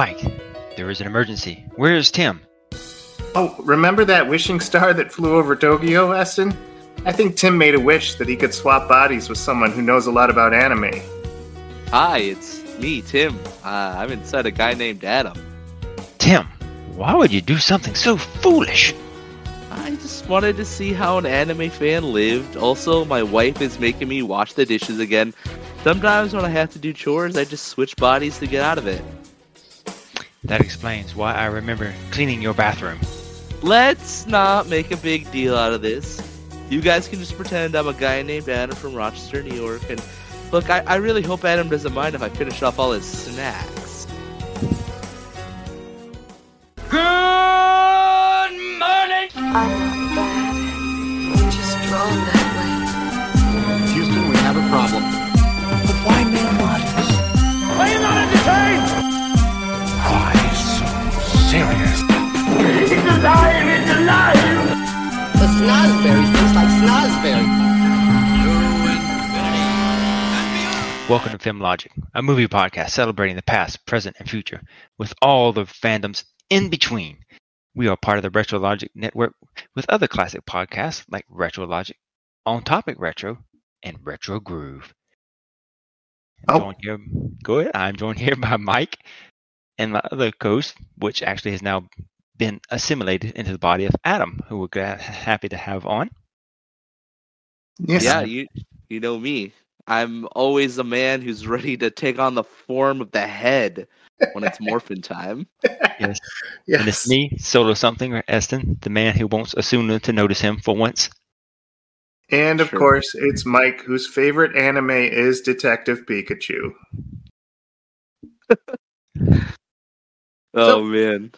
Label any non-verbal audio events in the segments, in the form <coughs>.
Mike, there is an emergency. Where is Tim? Oh, remember that wishing star that flew over Tokyo, Eston? I think Tim made a wish that he could swap bodies with someone who knows a lot about anime. Hi, it's me, Tim. Uh, I'm inside a guy named Adam. Tim, why would you do something so foolish? I just wanted to see how an anime fan lived. Also, my wife is making me wash the dishes again. Sometimes when I have to do chores, I just switch bodies to get out of it. That explains why I remember cleaning your bathroom. Let's not make a big deal out of this. You guys can just pretend I'm a guy named Adam from Rochester, New York, and look, I, I really hope Adam doesn't mind if I finish off all his snacks. Good morning! I'm not bad. I'm just drawn that way. Houston, we have a problem. But why men models? Are you not entertained? Why so serious? It's alive! It's alive! The snozberry tastes like snozberry. Welcome to Film Logic, a movie podcast celebrating the past, present, and future with all the fandoms in between. We are part of the Retrologic network with other classic podcasts like Retrologic, On Topic Retro, and Retro Groove. I'm Oh. joined here, go ahead. I'm joined here by Mike and my other co-host, which actually has now been assimilated into the body of Adam, who we're glad, happy to have on. Yes. Yeah, you you know me. I'm always a man who's ready to take on the form of the head when it's <laughs> morphin time. Yes. yes. And it's me, Solo something, or Eston, the man who wants Asuna to notice him for once. And of Sure. course, it's Mike, whose favorite anime is Detective Pikachu. <laughs> Oh So- man.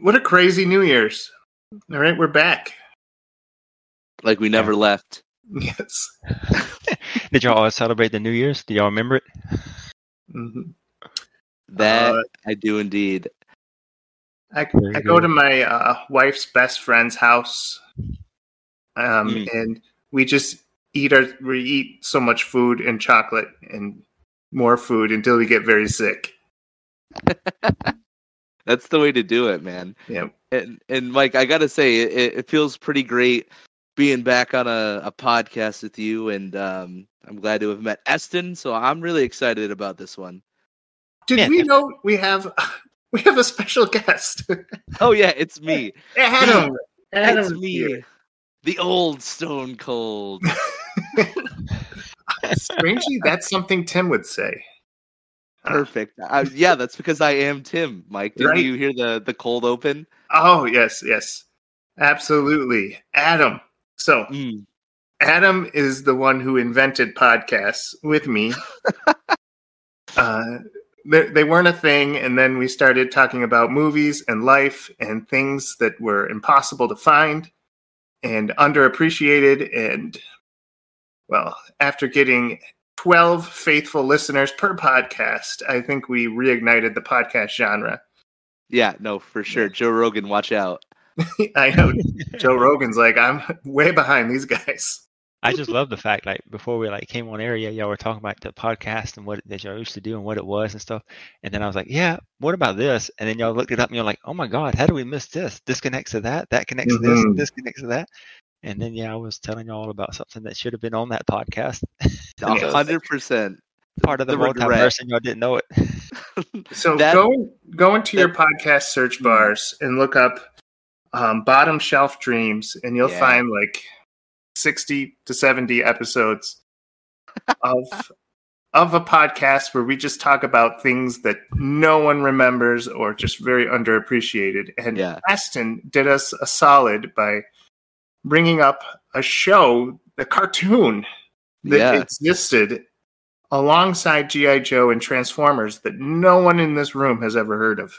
What a crazy New Year's. All right, we're back. Like we never left. Yes. <laughs> Did y'all all celebrate the New Year's? Do y'all remember it? hmm That Uh, I do indeed. I, I go good. to my uh, wife's best friend's house, um, Mm. and we just eat our we eat so much food and chocolate and more food until we get very sick. <laughs> That's the way to do it, man. Yeah. And and Mike, I gotta say, it, it feels pretty great being back on a, a podcast with you, and um, I'm glad to have met Eston. So I'm really excited about this one. Did Yeah, we def- know we have <laughs> we have a special guest? Oh yeah, it's me. Adam. Adam it's me, here. the old Stone Cold. <laughs> Strangely, that's something Tim would say. <laughs> Perfect. Uh, yeah, that's because I am Tim. Mike, did Right. you hear the the cold open? Oh yes, yes, absolutely, Adam. So Mm. Adam is the one who invented podcasts with me. <laughs> uh, they, they weren't a thing, and then we started talking about movies and life and things that were impossible to find and underappreciated. And well, after getting 12 faithful listeners per podcast, I think we reignited the podcast genre. Yeah, no, for sure. Joe Rogan, watch out. <laughs> I know <laughs> Joe Rogan's like, I'm way behind these guys. I just love the fact, like, before we like came on air, yeah, y'all were talking about the podcast and what that y'all used to do and what it was and stuff. And then I was like, yeah, what about this? And then y'all looked it up and you're like, oh my god, how do we miss this? This connects to that. That connects to this. Mhm. This connects to that. And then yeah, I was telling y'all about something that should have been on that podcast. <laughs> A hundred percent. Part of the, The regret. multiverse, and y'all didn't know it. <laughs> So That- go go into your podcast search bars and look up um, bottom shelf dreams, and you'll Yeah. find like sixty to seventy episodes <laughs> of of a podcast where we just talk about things that no one remembers or just very underappreciated. And Yeah. Eston did us a solid by bringing up a show, the cartoon that Yeah. existed alongside GI Joe and Transformers that no one in this room has ever heard of.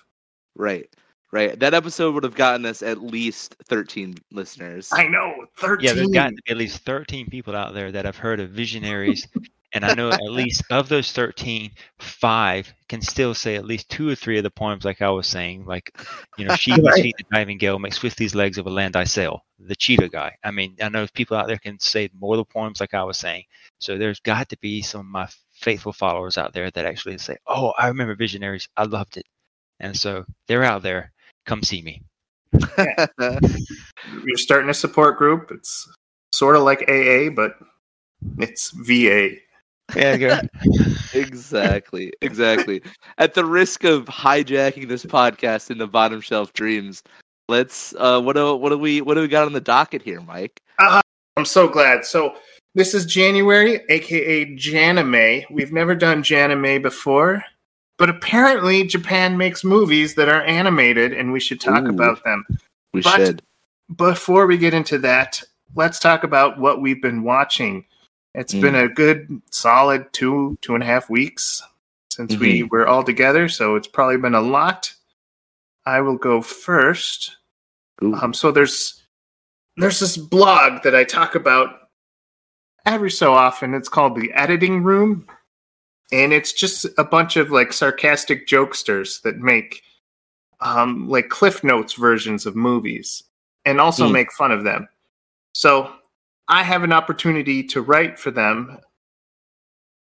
Right. Right. That episode would have gotten us at least 13 listeners. I know, thirteen. Yeah, there's got to be at least 13 people out there that have heard of Visionaries. And I know at least of those 13, five can still say at least two or three of the poems, like I was saying. Like, you know, she Right. must feet the diving gale, makes swift these legs of a land I sail. The cheetah guy. I mean, I know people out there can say more of the poems, like I was saying. So there's got to be some of my faithful followers out there that actually say, oh, I remember Visionaries. I loved it. and so they're out there. Come see me. <laughs> You're starting a support group. It's sort of like AA, but it's VA. Yeah, go. <laughs> exactly, exactly. At the risk of hijacking this podcast into bottom shelf dreams, let's. Uh, what do what do we what do we got on the docket here, Mike? I'm so glad. So this is January, aka Janime. We've never done Janime before, but apparently Japan makes movies that are animated, and we should talk Ooh. about them. We But- should. Before we get into that, let's talk about what we've been watching. It's Mm. been a good, solid two, two and a half weeks since we Mm-hmm. were all together, so it's probably been a lot. I will go first. Ooh. Um, so there's there's this blog that I talk about every so often. It's called the Editing Room, and it's just a bunch of like sarcastic jokesters that make um, like Cliff Notes versions of movies, and also Hmm. make fun of them. So I have an opportunity to write for them.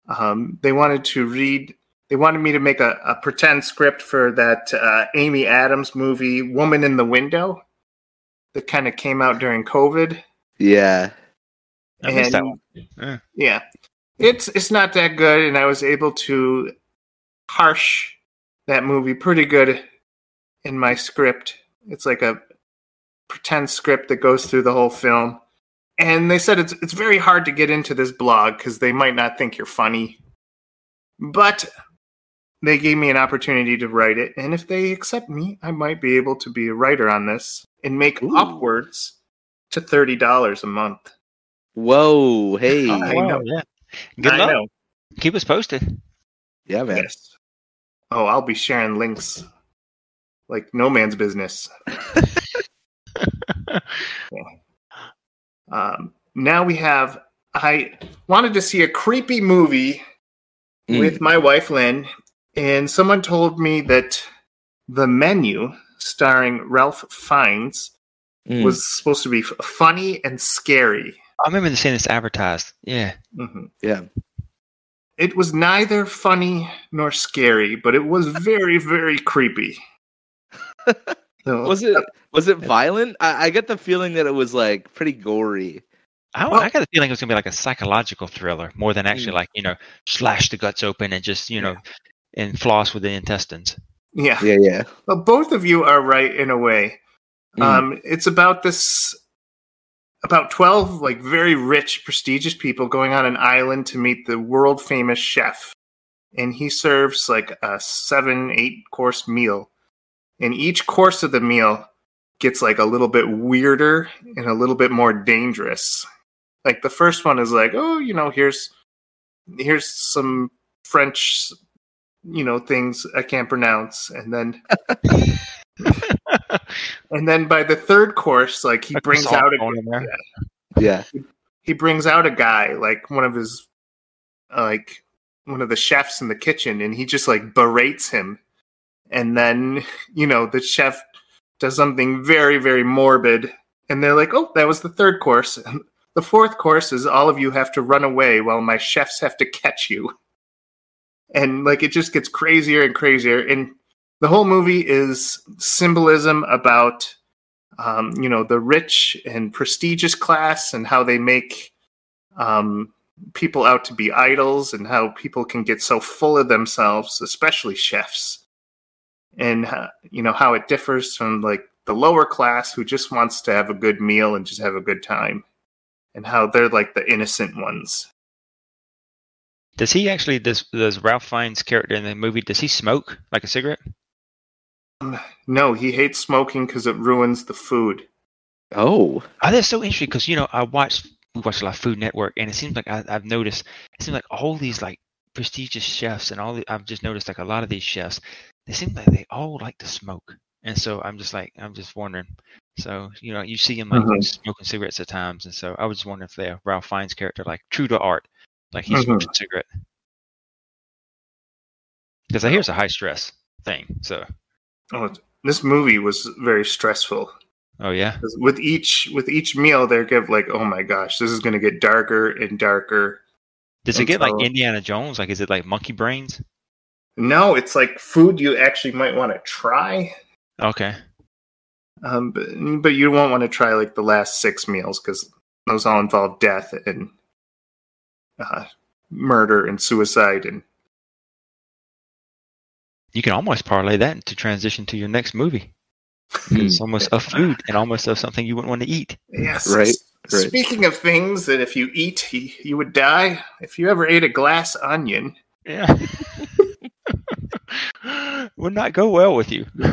Um, they wanted to read. They wanted me to make a, a pretend script for that uh, Amy Adams movie, Woman in the Window, that kind of came out during COVID. yeah. I that And- one. Yeah. Yeah, it's it's not that good, and I was able to harsh that movie pretty good in my script. It's like a pretend script that goes through the whole film. And they said it's it's very hard to get into this blog because they might not think you're funny. But they gave me an opportunity to write it, and if they accept me, I might be able to be a writer on this and make Ooh. upwards to thirty dollars a month. Whoa. Hey. <laughs> I Wow, know. Yeah. Good I luck. know. Keep us posted. Yeah, man. Yes. Oh, I'll be sharing links like no man's business. <laughs> Um, now we have. I wanted to see a creepy movie Mm. with my wife Lynn, and someone told me that the menu, starring Ralph Fiennes, Mm. was supposed to be funny and scary. I remember seeing this advertised. Yeah. hmm Yeah. It was neither funny nor scary, but it was <laughs> very, very creepy. <laughs> So- Was it was it violent? I, I get the feeling that it was like pretty gory. I, Well- I got the feeling it was gonna be like a psychological thriller more than actually Mm. like you know slash the guts open and just you know and floss with the intestines. Yeah. Yeah, yeah. Well, both of you are right in a way. Mm. Um, it's about this about 12 like very rich prestigious people going on an island to meet the world famous chef and he serves like a seven eight course meal and each course of the meal gets like a little bit weirder and a little bit more dangerous like the first one is like oh you know here's here's some french you know things i can't pronounce and then <laughs> and then by the third course like he Like brings out a going in there. Yeah. he brings out a guy like one of his uh, like one of the chefs in the kitchen and he just like berates him and then you know the chef does something very very morbid. And they're like oh that was the third course. And the fourth course is all of you have to run away while my chefs have to catch you. And like it just gets crazier and crazier. And the whole movie is symbolism about um, you know the rich and prestigious class and how they make um, people out to be idols and how people can get so full of themselves especially chefs and uh, you know how it differs from like the lower class who just wants to have a good meal and just have a good time and how they're like the innocent ones Does he actually does does Ralph Fiennes' character in the movie does he smoke like a cigarette? no he hates smoking because it ruins the food Oh. Oh, that's so interesting because you know I watched we watched a lot of Food Network and it seems like I, I've noticed it seems like all these like prestigious chefs and all the, I've just noticed like a lot of these chefs they seem like they all like to smoke. And so I'm just like I'm just wondering. So you know you see him like Mhm. smoking cigarettes at times. And so I was just wondering if they're Ralph Fiennes' character like true to art like he Mhm. smokes a cigarette. Because I hear it's a high stress thing so. Oh this movie was very stressful. Oh yeah. with each with each meal they're give like oh my gosh this is going to get darker and darker does it get like Indiana Jones? Like is it like monkey brains No, it's like food you actually might want to try. Okay. Um, but, but you won't want to try like the last six meals because those all involve death and uh, murder and suicide and You can almost parlay that into transition to your next movie. Hmm. It's almost of food and almost of something you wouldn't want to eat. yes. Right, right. Speaking of things that if you eat you, you would die, if you ever ate a glass onion, Yeah. <laughs> would not go well with you. <laughs>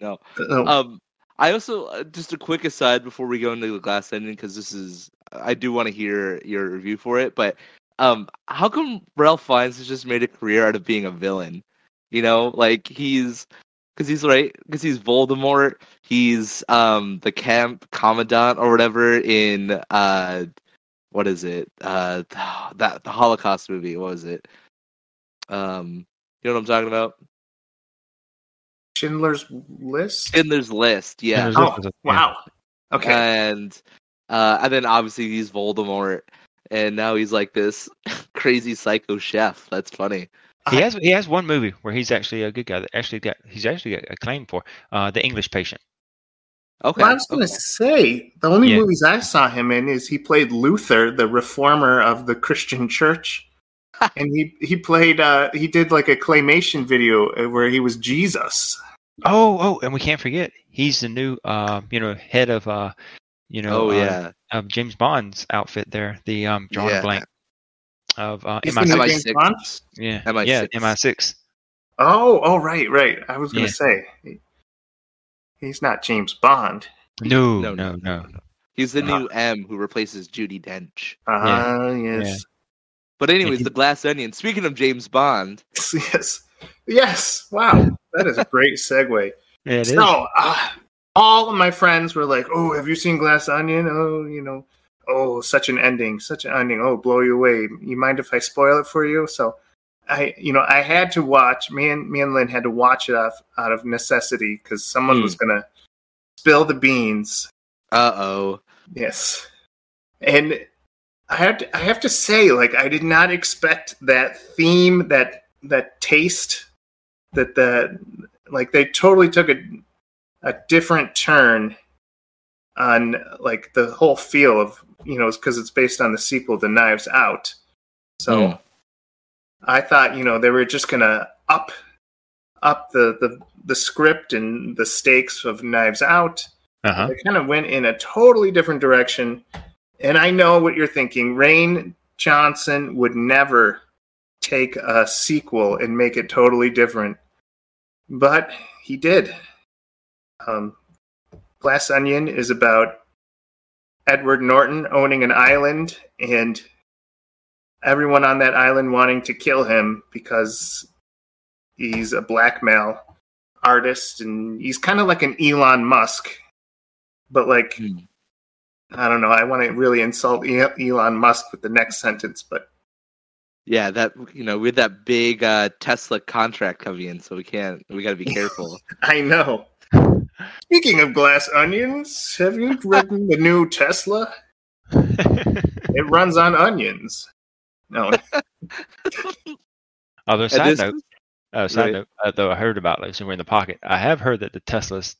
No. Um, I also uh, just a quick aside before we go into the glass ending because this is I do want to hear your review for it. But um, how come Ralph Fiennes has just made a career out of being a villain? You know, like he's because he's right because he's Voldemort. He's um the camp commandant or whatever in uh what is it uh <sighs> that the Holocaust movie. What was it? Um, you know what I'm talking about? Schindler's List. Schindler's List. Yeah. Schindler's Oh, List wow. Okay. and uh, and then obviously he's Voldemort, and now he's like this <laughs> crazy psycho chef. That's funny. He has he has one movie where he's actually a good guy that actually got he's actually got a claim for uh, the English Patient. Okay. Well, I was going to say the only Yeah. movies I saw him in is he played Luther, the reformer of the Christian Church, and he he played uh, he did like a claymation video uh, where he was Jesus. Oh oh, and we can't forget he's the new uh, you know head of uh, you know Oh uh, yeah. of James Bond's outfit there. The um drawing Yeah. blank of uh, MI6. MI6. Yeah, MI6. yeah, MI6. Oh, oh, right, right. I was going Yeah. to say he's not James Bond. No, No, no, no, no. He's the Uh-huh. new M who replaces Judi Dench. Ah, yes, But anyways, the Glass Onion. Speaking of James Bond, <laughs> yes, yes. Wow, that is a great segue. <laughs> Yeah, it is. So, uh, all of my friends were like, "Oh, have you seen Glass Onion? Oh, you know, oh, such an ending, such an ending. Oh, blow you away. You mind if I spoil it for you?" So, I, you know, I had to watch. Me and me and Lynn had to watch it off out of necessity because someone Hmm. was gonna spill the beans. uh oh. Yes, and I have to, I have to say, like, I did not expect that theme, that that taste, that the like they totally took a a different turn on like the whole feel of you know because it's based on the sequel to Knives Out. So Hmm. I thought you know they were just gonna up up the the the script and the stakes of Knives Out. Uh-huh. They kind of went in a totally different direction. And I know what you're thinking. Rian Johnson would never take a sequel and make it totally different. But he did. Um, Glass Onion is about Edward Norton owning an island and everyone on that island wanting to kill him because he's a blackmail artist and he's kind of like an Elon Musk but like Hmm. I don't know. I want to really insult Elon Musk with the next sentence, but Yeah, that you know, we had that big uh, Tesla contract coming in, so we can't. We got to be <laughs> careful. I know. Speaking of glass onions, have you <laughs> ridden the new Tesla? <laughs> It runs on onions. No, Although And side this- note, uh, side Right. note, uh, though I heard about like somewhere in the pocket, I have heard that the Teslas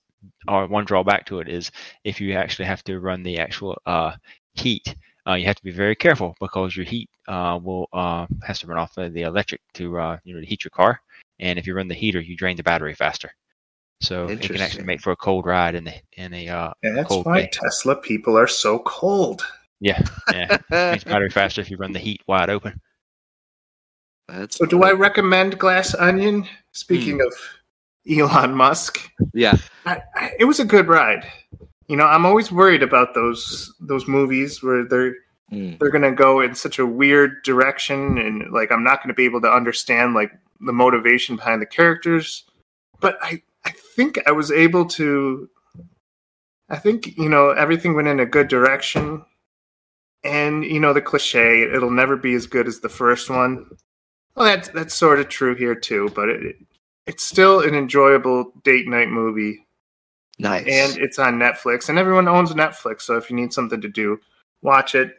are one drawback to it is if you actually have to run the actual uh, heat, uh, you have to be very careful because your heat uh, will uh, has to run off of the electric to uh, you know to heat your car, and if you run the heater, you drain the battery faster. So it can actually make for a cold ride in the in a uh, that's Cold why day. Tesla people are so cold. yeah yeah drains battery faster if you run the heat wide open. That's So, do I recommend Glass Onion? Speaking of Elon Musk, Yeah. I, I, it was a good ride. You know, I'm always worried about those those movies where they're Mm. they're gonna go in such a weird direction, and like I'm not gonna be able to understand like the motivation behind the characters. But I I think I was able to. I think you know everything went in a good direction, and you know the cliche it'll never be as good as the first one. Well, that's that's sort of true here too, but it, it's still an enjoyable date night movie Nice. and it's on Netflix, and everyone owns Netflix. So if you need something to do, watch it.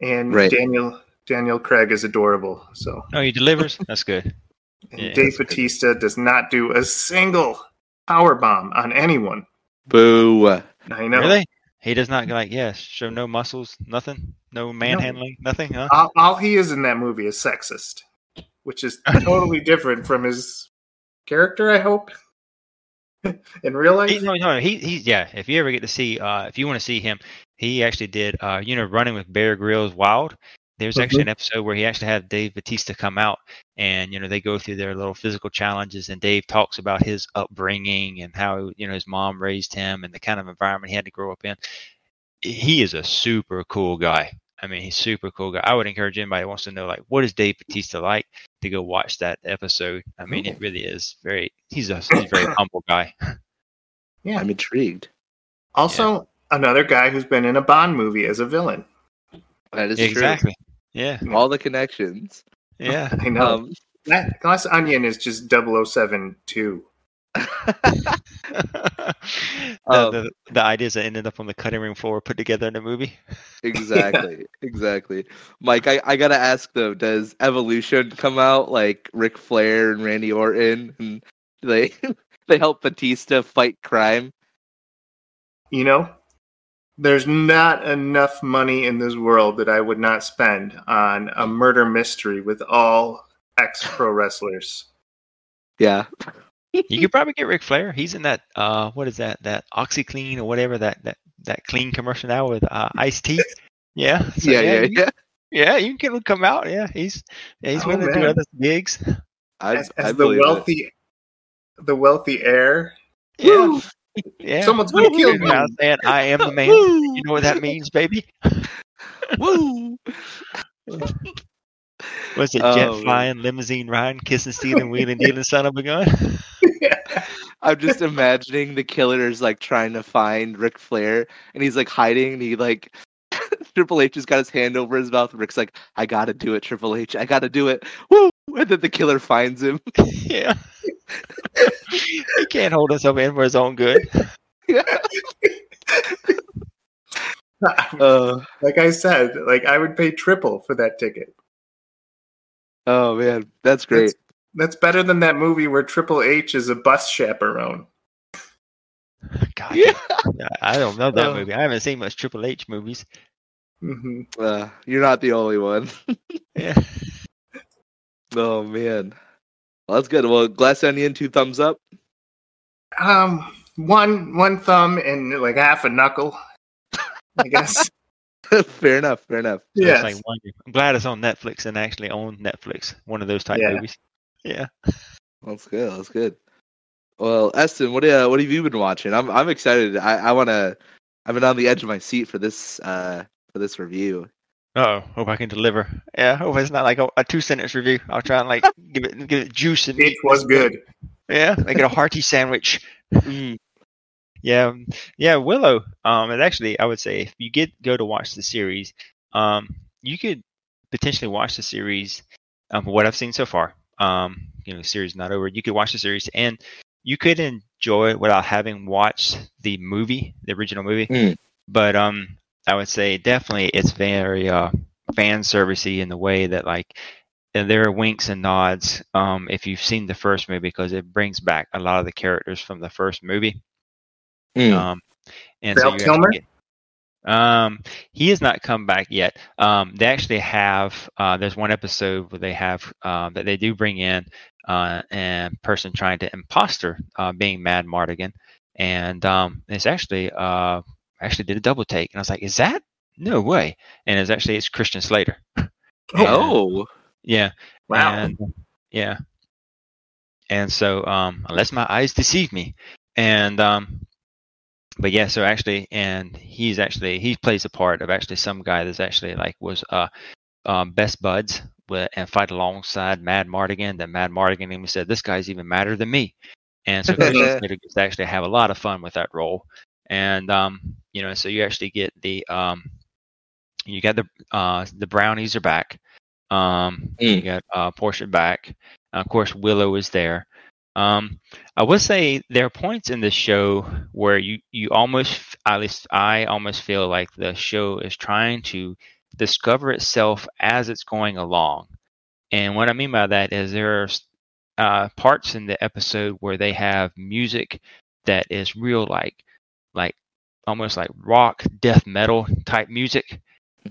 And Right. Daniel Daniel Craig is adorable. So Oh, he delivers. That's good. <laughs> And Yeah, Dave that's good. Batista does not do a single power bomb on anyone. Boo. I know. Really? He does not like yeah, show no muscles, nothing, no manhandling, nothing, huh? All, all he is in that movie is sexist, which is <laughs> totally different from his character. I hope <laughs> in real life. He, no, no, he, he's yeah. If you ever get to see, uh, if you want to see him, he actually did, uh, you know, running with Bear Grylls Wild. There's actually an episode where he actually had Dave Batista come out, and you know they go through their little physical challenges, and Dave talks about his upbringing and how you know his mom raised him and the kind of environment he had to grow up in. He is a super cool guy. I mean, he's super cool guy. I would encourage anybody who wants to know like what is Dave Batista like to go watch that episode. I mean, it really is very. He's a he's a very <coughs> humble guy. <laughs> yeah. I'm intrigued. Also, another guy who's been in a Bond movie as a villain. That is true. Yeah. All the connections. Yeah. <laughs> I know. Um, That Glass Onion is just 007 too. <laughs> the, Um, the, the ideas that ended up on the cutting room floor were put together in a movie. <laughs> exactly. Exactly. Mike, I, I gotta ask though, does Evolution come out like Ric Flair and Randy Orton and they <laughs> they help Batista fight crime? You know, there's not enough money in this world that I would not spend on a murder mystery with all ex pro wrestlers. Yeah. You could probably get Ric Flair. He's in that uh what is that that OxiClean or whatever that that that clean commercial now with uh, Ice T. Yeah. So, yeah, yeah, you- yeah. Yeah, you can get him come out. Yeah, he's yeah, he's Oh, willing to do other gigs. I, As, I as the believe it. wealthy, the wealthy heir. Yeah. Woo! Yeah. Someone's gonna kill me. around saying, I am the <laughs> man. You know what that means, baby? Woo! <laughs> <laughs> Was it Oh, jet man. flying, limousine riding, kissing, stealing, wheeling, dealing, son of a gun? <laughs> I'm just imagining the killer is like trying to find Ric Flair, and he's like hiding, and he like <laughs> Triple H has got his hand over his mouth. Rick's like, "I gotta do it, Triple H. I gotta do it." Woo! And then the killer finds him. <laughs> yeah. he can't hold himself in for his own good. Uh, like I said, like I would pay triple for that ticket. Oh man, that's great. That's, that's better than that movie where Triple H is a bus chaperone. <laughs> God, Yeah. I don't know that Oh. movie. I haven't seen much Triple H movies. hmm Uh, you're not the only one. <laughs> Yeah. oh man, well, that's good. Well, Glass Onion, two thumbs up. Um, one one thumb and like half a knuckle. I guess. <laughs> <laughs> fair enough. Fair enough. So yes. it's like I'm glad it's on Netflix and actually on Netflix. One of those type Yeah. movies. Yeah. <laughs> That's good. That's good. Well, Eston, what uh, what have you been watching? I'm I'm excited. I I want to. I've been on the edge of my seat for this uh for this review. Oh, hope I can deliver. Yeah, hope it's not like a, a two sentence review. I'll try and like <laughs> give it give it juice and It was good. Yeah, make it a hearty sandwich. Mm. Yeah, um, yeah, Willow. Um, and actually, I would say if you get go to watch the series, um, you could potentially watch the series. Um, what I've seen so far, um, you know, the series not over. You could watch the series and you could enjoy it without having watched the movie, the original movie. Mm. But um, I would say definitely it's very uh fan servicey in the way that like and there are winks and nods um if you've seen the first movie because it brings back a lot of the characters from the first movie. Mm. Um, and Val so Kilmer? get- um, he has not come back yet. Um, they actually have. Uh, there's one episode where they have uh, that they do bring in uh, a person trying to imposter uh, being Madmartigan, and um, it's actually uh, actually did a double take, and I was like, "Is that no way?" And it's actually it's Christian Slater. Oh, Yeah, Wow. and yeah. And so, um, unless my eyes deceive me, and um, but yeah, so actually, and he's actually he plays a part of actually some guy that's actually like was uh, um, best buds with and fight alongside Madmartigan. That Madmartigan even said this guy's even madder than me, and so <laughs> Slater gets to actually have a lot of fun with that role, and um, you know, so you actually get the um, you got the uh the brownies are back. Um, you Mm. got uh, Sorsha back. of course, Willow is there. Um, I would say there are points in the show where you you almost, at least I almost feel like the show is trying to discover itself as it's going along. And what I mean by that is there's uh, parts in the episode where they have music that is real like like almost like rock death metal type music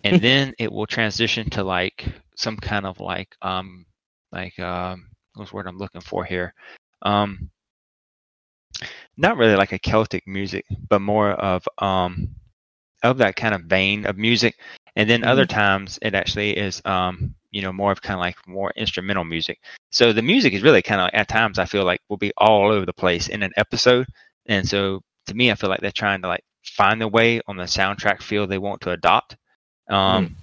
and <laughs> then it will transition to like some kind of like um like um what's the word i'm looking for here um not really like a celtic music but more of um of that kind of vein of music. And then other times it actually is um you know more of kind of like more instrumental music. So the music is really kind of at times i feel like will be all over the place in an episode. And so to me i feel like they're trying to like find their way on the soundtrack feel they want to adopt. Um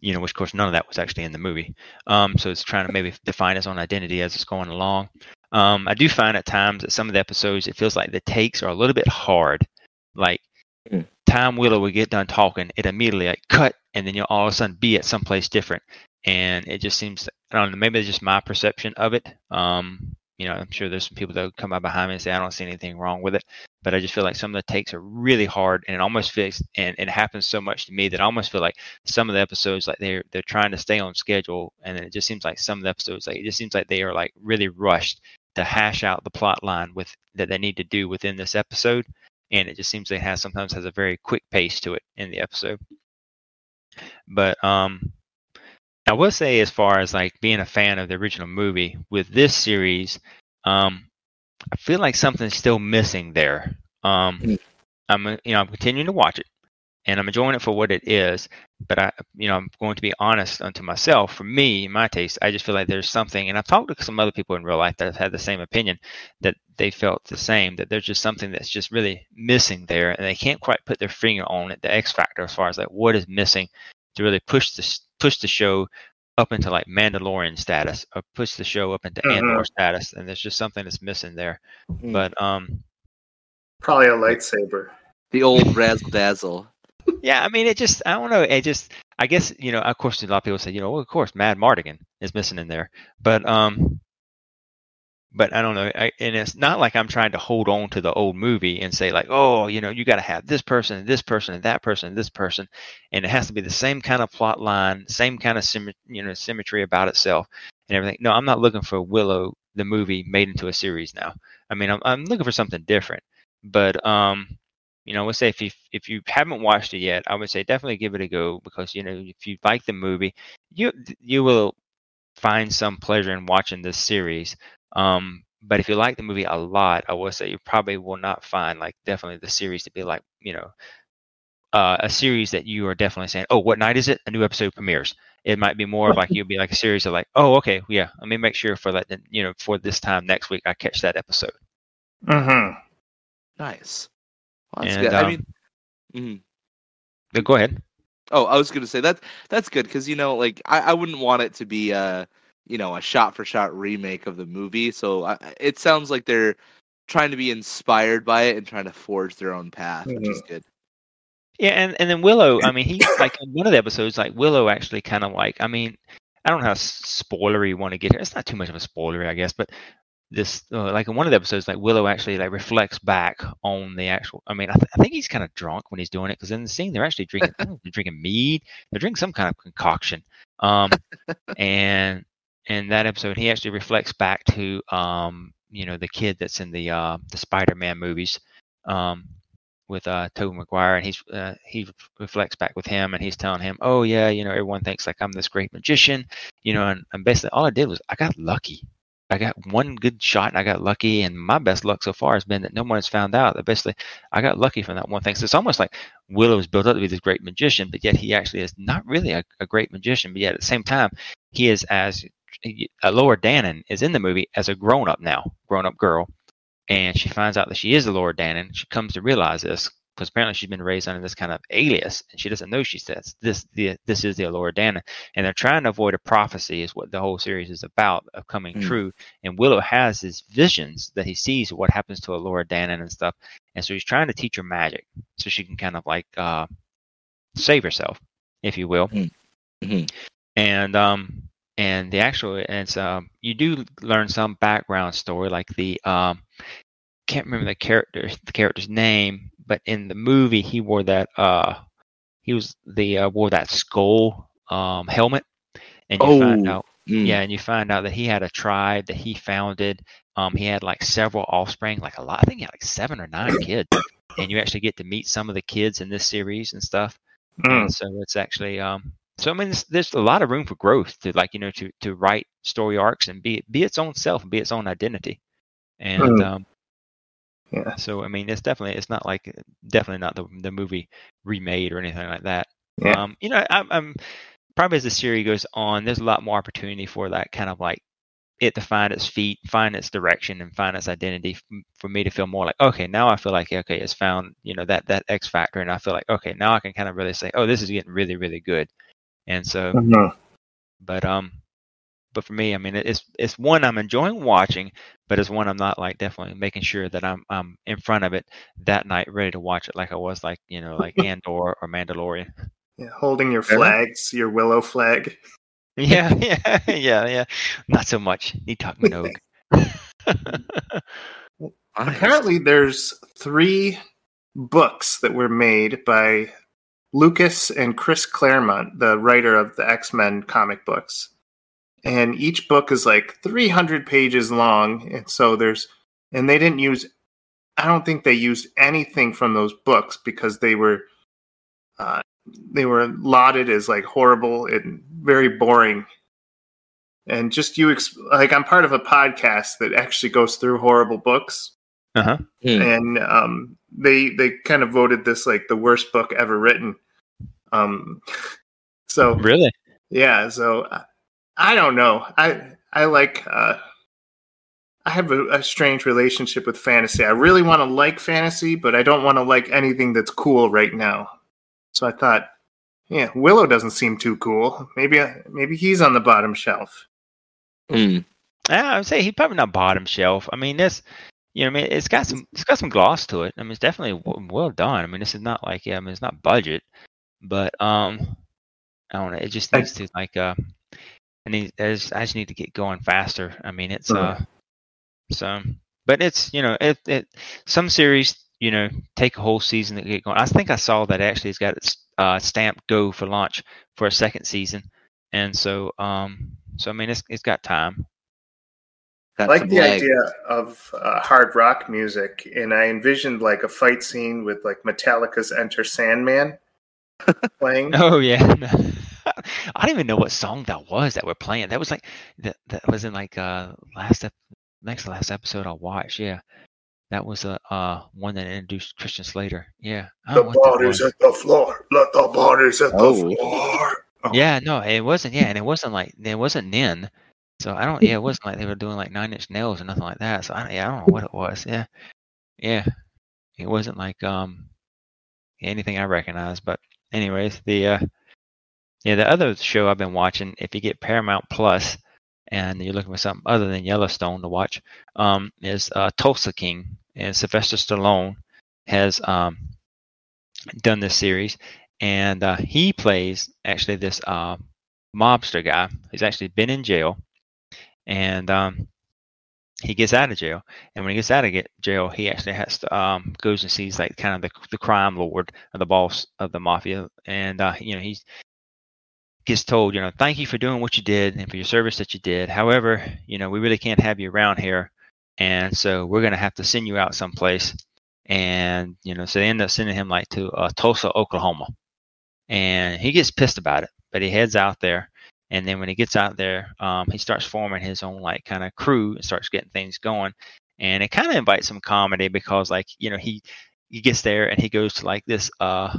you know which of course none of that was actually in the movie um so it's trying to maybe define its own identity as it's going along um i do find at times that some of the episodes it feels like the takes are a little bit hard like Mm. time Willow would get done talking, it immediately like cut, and then you'll all of a sudden be at someplace different, and it just seems I don't know maybe it's just my perception of it. Um, you know, I'm sure there's some people that come up behind me and say I don't see anything wrong with it, but I just feel like some of the takes are really hard, and it almost feels and it happens so much to me that I almost feel like some of the episodes like they're they're trying to stay on schedule, and it just seems like some of the episodes like it just seems like they are like really rushed to hash out the plot line with that they need to do within this episode and it just seems they have sometimes has a very quick pace to it in the episode. But um, I will say, as far as like being a fan of the original movie, with this series, um, I feel like something's still missing there. Um, Mm. I'm uh, you know I'm continuing to watch it, and I'm enjoying it for what it is. But I you know I'm going to be honest unto myself. For me, in my taste, I just feel like there's something, and I've talked to some other people in real life that have had the same opinion that they felt the same that there's just something that's just really missing there and they can't quite put their finger on it the x factor as far as like what is missing to really push the push the show up into like mandalorian status or push the show up into Mhm. andor status and there's just something that's missing there Mm. but um Probably a lightsaber. The old razzle dazzle. yeah i mean it just i don't know it just i guess you know of course a lot of people say you know well, of course Madmartigan is missing in there but um but I don't know. I, and it's not like I'm trying to hold on to the old movie and say like, oh, you know, you got to have this person, and this person, and that person, and this person, and it has to be the same kind of plot line, same kind of symmet- you know symmetry about itself and everything. No, I'm not looking for Willow the movie made into a series now. I mean, I'm I'm looking for something different. But um, you know, I would say if you if you haven't watched it yet, I would say definitely give it a go because you know if you like the movie, you you will find some pleasure in watching this series. Um, but if you like the movie a lot, I will say you probably will not find like definitely the series to be like you know uh, a series that you are definitely saying, oh, what night is it? A new episode premieres. It might be more of like you'll be like a series of like, oh, okay, yeah, let me make sure for that, you know, for this time next week I catch that episode. Mm-hmm. Nice. Well, that's And, good. um, I mean, mm-hmm. Go ahead. oh, I was gonna say that that's good because you know, like I, I wouldn't want it to be a you know a shot for shot remake of the movie. So I, it sounds like they're trying to be inspired by it and trying to forge their own path, which is good. Yeah, and, and then Willow, I mean, he <coughs> like in one of the episodes, like Willow actually kind of like, I mean, I don't know how spoilery you want to get here. It's not too much of a spoiler, I guess, but this, uh, like in one of the episodes, like Willow actually like reflects back on the actual. I mean, I, th- I think he's kind of drunk when he's doing it because in the scene they're actually drinking, I don't know if they're drinking mead, they're drinking some kind of concoction, um, <laughs> and in that episode he actually reflects back to, um, you know, the kid that's in the uh, the Spider-Man movies, um, with uh Tobey Maguire, and he's uh, he reflects back with him, and he's telling him, "Oh yeah, you know, everyone thinks like I'm this great magician, you know," and, and basically all I did was I got lucky. I got one good shot, and I got lucky, and my best luck so far has been that no one has found out that basically I got lucky from that one thing. So it's almost like Willow is built up to be this great magician, but yet he actually is not really a, a great magician. But yet at the same time, he is as Elora Danan is in the movie as a grown up now, grown up girl, and she finds out that she is Elora Danan. She comes to realize this because apparently she's been raised under this kind of alias, and she doesn't know she says this. The this is the Elora Danan, and they're trying to avoid a prophecy, is what the whole series is about of coming Mm. true. And Willow has his visions that he sees what happens to a Elora Danan and stuff, and so he's trying to teach her magic so she can kind of like uh, save herself, if you will. Mm. Mhm. And um, and the actual it's um, you do learn some background story like the um can't remember the character the character's name, but in the movie he wore that uh he was the uh, wore that skull um helmet, and you find Oh. out Mm. Yeah, and you find out that he had a tribe that he founded. Um, he had like several offspring, like a lot. I think he had like seven or nine kids, and you actually get to meet some of the kids in this series and stuff. Mm. And so it's actually um. So I mean, there's, there's a lot of room for growth to like you know to to write story arcs and be be its own self and be its own identity. And Mm. um, Yeah. so I mean, it's definitely it's not like definitely not the the movie remade or anything like that. Yeah. Um, you know, I'm, I'm probably as the series goes on, there's a lot more opportunity for that kind of like it to find its feet, find its direction, and find its identity. For me to feel more like, okay, now I feel like okay, it's found you know that that X factor, and I feel like okay, now I can kind of really say, oh, this is getting really really good. And so, Mhm. but um, but for me, I mean, it's it's one I'm enjoying watching, but it's one I'm not like definitely making sure that I'm I'm in front of it that night, ready to watch it, like I was like you know like <laughs> Andor or Mandalorian. Yeah, holding your Fair. flags, your willow flag. <laughs> Yeah, yeah, <laughs> yeah, yeah. Not so much. Need talk Minogue. Apparently, there's three books that were made by Lucas and Chris Claremont, the writer of the X Men comic books. And each book is like 300 pages long. And so there's, and they didn't use, I don't think they used anything from those books because they were, uh, they were lauded as like horrible and very boring. And just you, ex- like, I'm part of a podcast that actually goes through horrible books Uh huh. Hmm. and um, they they kind of voted this like the worst book ever written. Um, <laughs> so Really? yeah, so I, I don't know. I I like uh, I have a, a strange relationship with fantasy. I really want to like fantasy, but I don't want to like anything that's cool right now. So I thought, yeah, Willow doesn't seem too cool. Maybe maybe he's on the bottom shelf. Mm. Yeah, I would say he's probably not bottom shelf. I mean, this, you know, I mean, it's got some, it's got some gloss to it. I mean, it's definitely w- well done. I mean, this is not like, yeah, I mean, it's not budget, but um, I don't know. It just needs to like, uh, I need, I just, I just need to get going faster. I mean, it's uh, so, but it's you know, it, it, some series, you know, take a whole season to get going. I think I saw that actually it's got its uh stamped go for launch for a second season, and so um, so I mean, it's it's got time. I Got like the leg. idea of uh, hard rock music, and I envisioned like a fight scene with like Metallica's "Enter Sandman" <laughs> playing. Oh yeah. <laughs> I don't even know what song that was that we're playing. That was like that that was in like uh last ep- next to last episode I watched. Yeah. That was a uh one that introduced Christian Slater. Yeah. The don't know what that body's was. at the floor. Let the bodies at Oh. the floor. Oh. Yeah, no, it wasn't yeah, and it wasn't like it wasn't Nin. So I don't <laughs> yeah, it wasn't like they were doing like nine inch nails or nothing like that. So I yeah, I don't know what it was. Yeah. Yeah. It wasn't like um anything I recognize, but anyways, the uh yeah, the other show I've been watching, if you get Paramount Plus and you're looking for something other than Yellowstone to watch, um, is uh, Tulsa King. And Sylvester Stallone has um, done this series, and uh, he plays actually this uh, mobster guy. He's actually been in jail, and um, he gets out of jail. And when he gets out of jail, he actually has to um, goes and sees like kind of the, the crime lord or the boss of the mafia, and uh, you know he's gets told, you know, thank you for doing what you did and for your service that you did. However, you know, we really can't have you around here. And so we're going to have to send you out someplace. And, you know, so they end up sending him like to uh, Tulsa, Oklahoma. And he gets pissed about it, but he heads out there. And then when he gets out there, um, he starts forming his own like kind of crew and starts getting things going. And it kind of invites some comedy because like, you know, he, he gets there and he goes to like this, uh,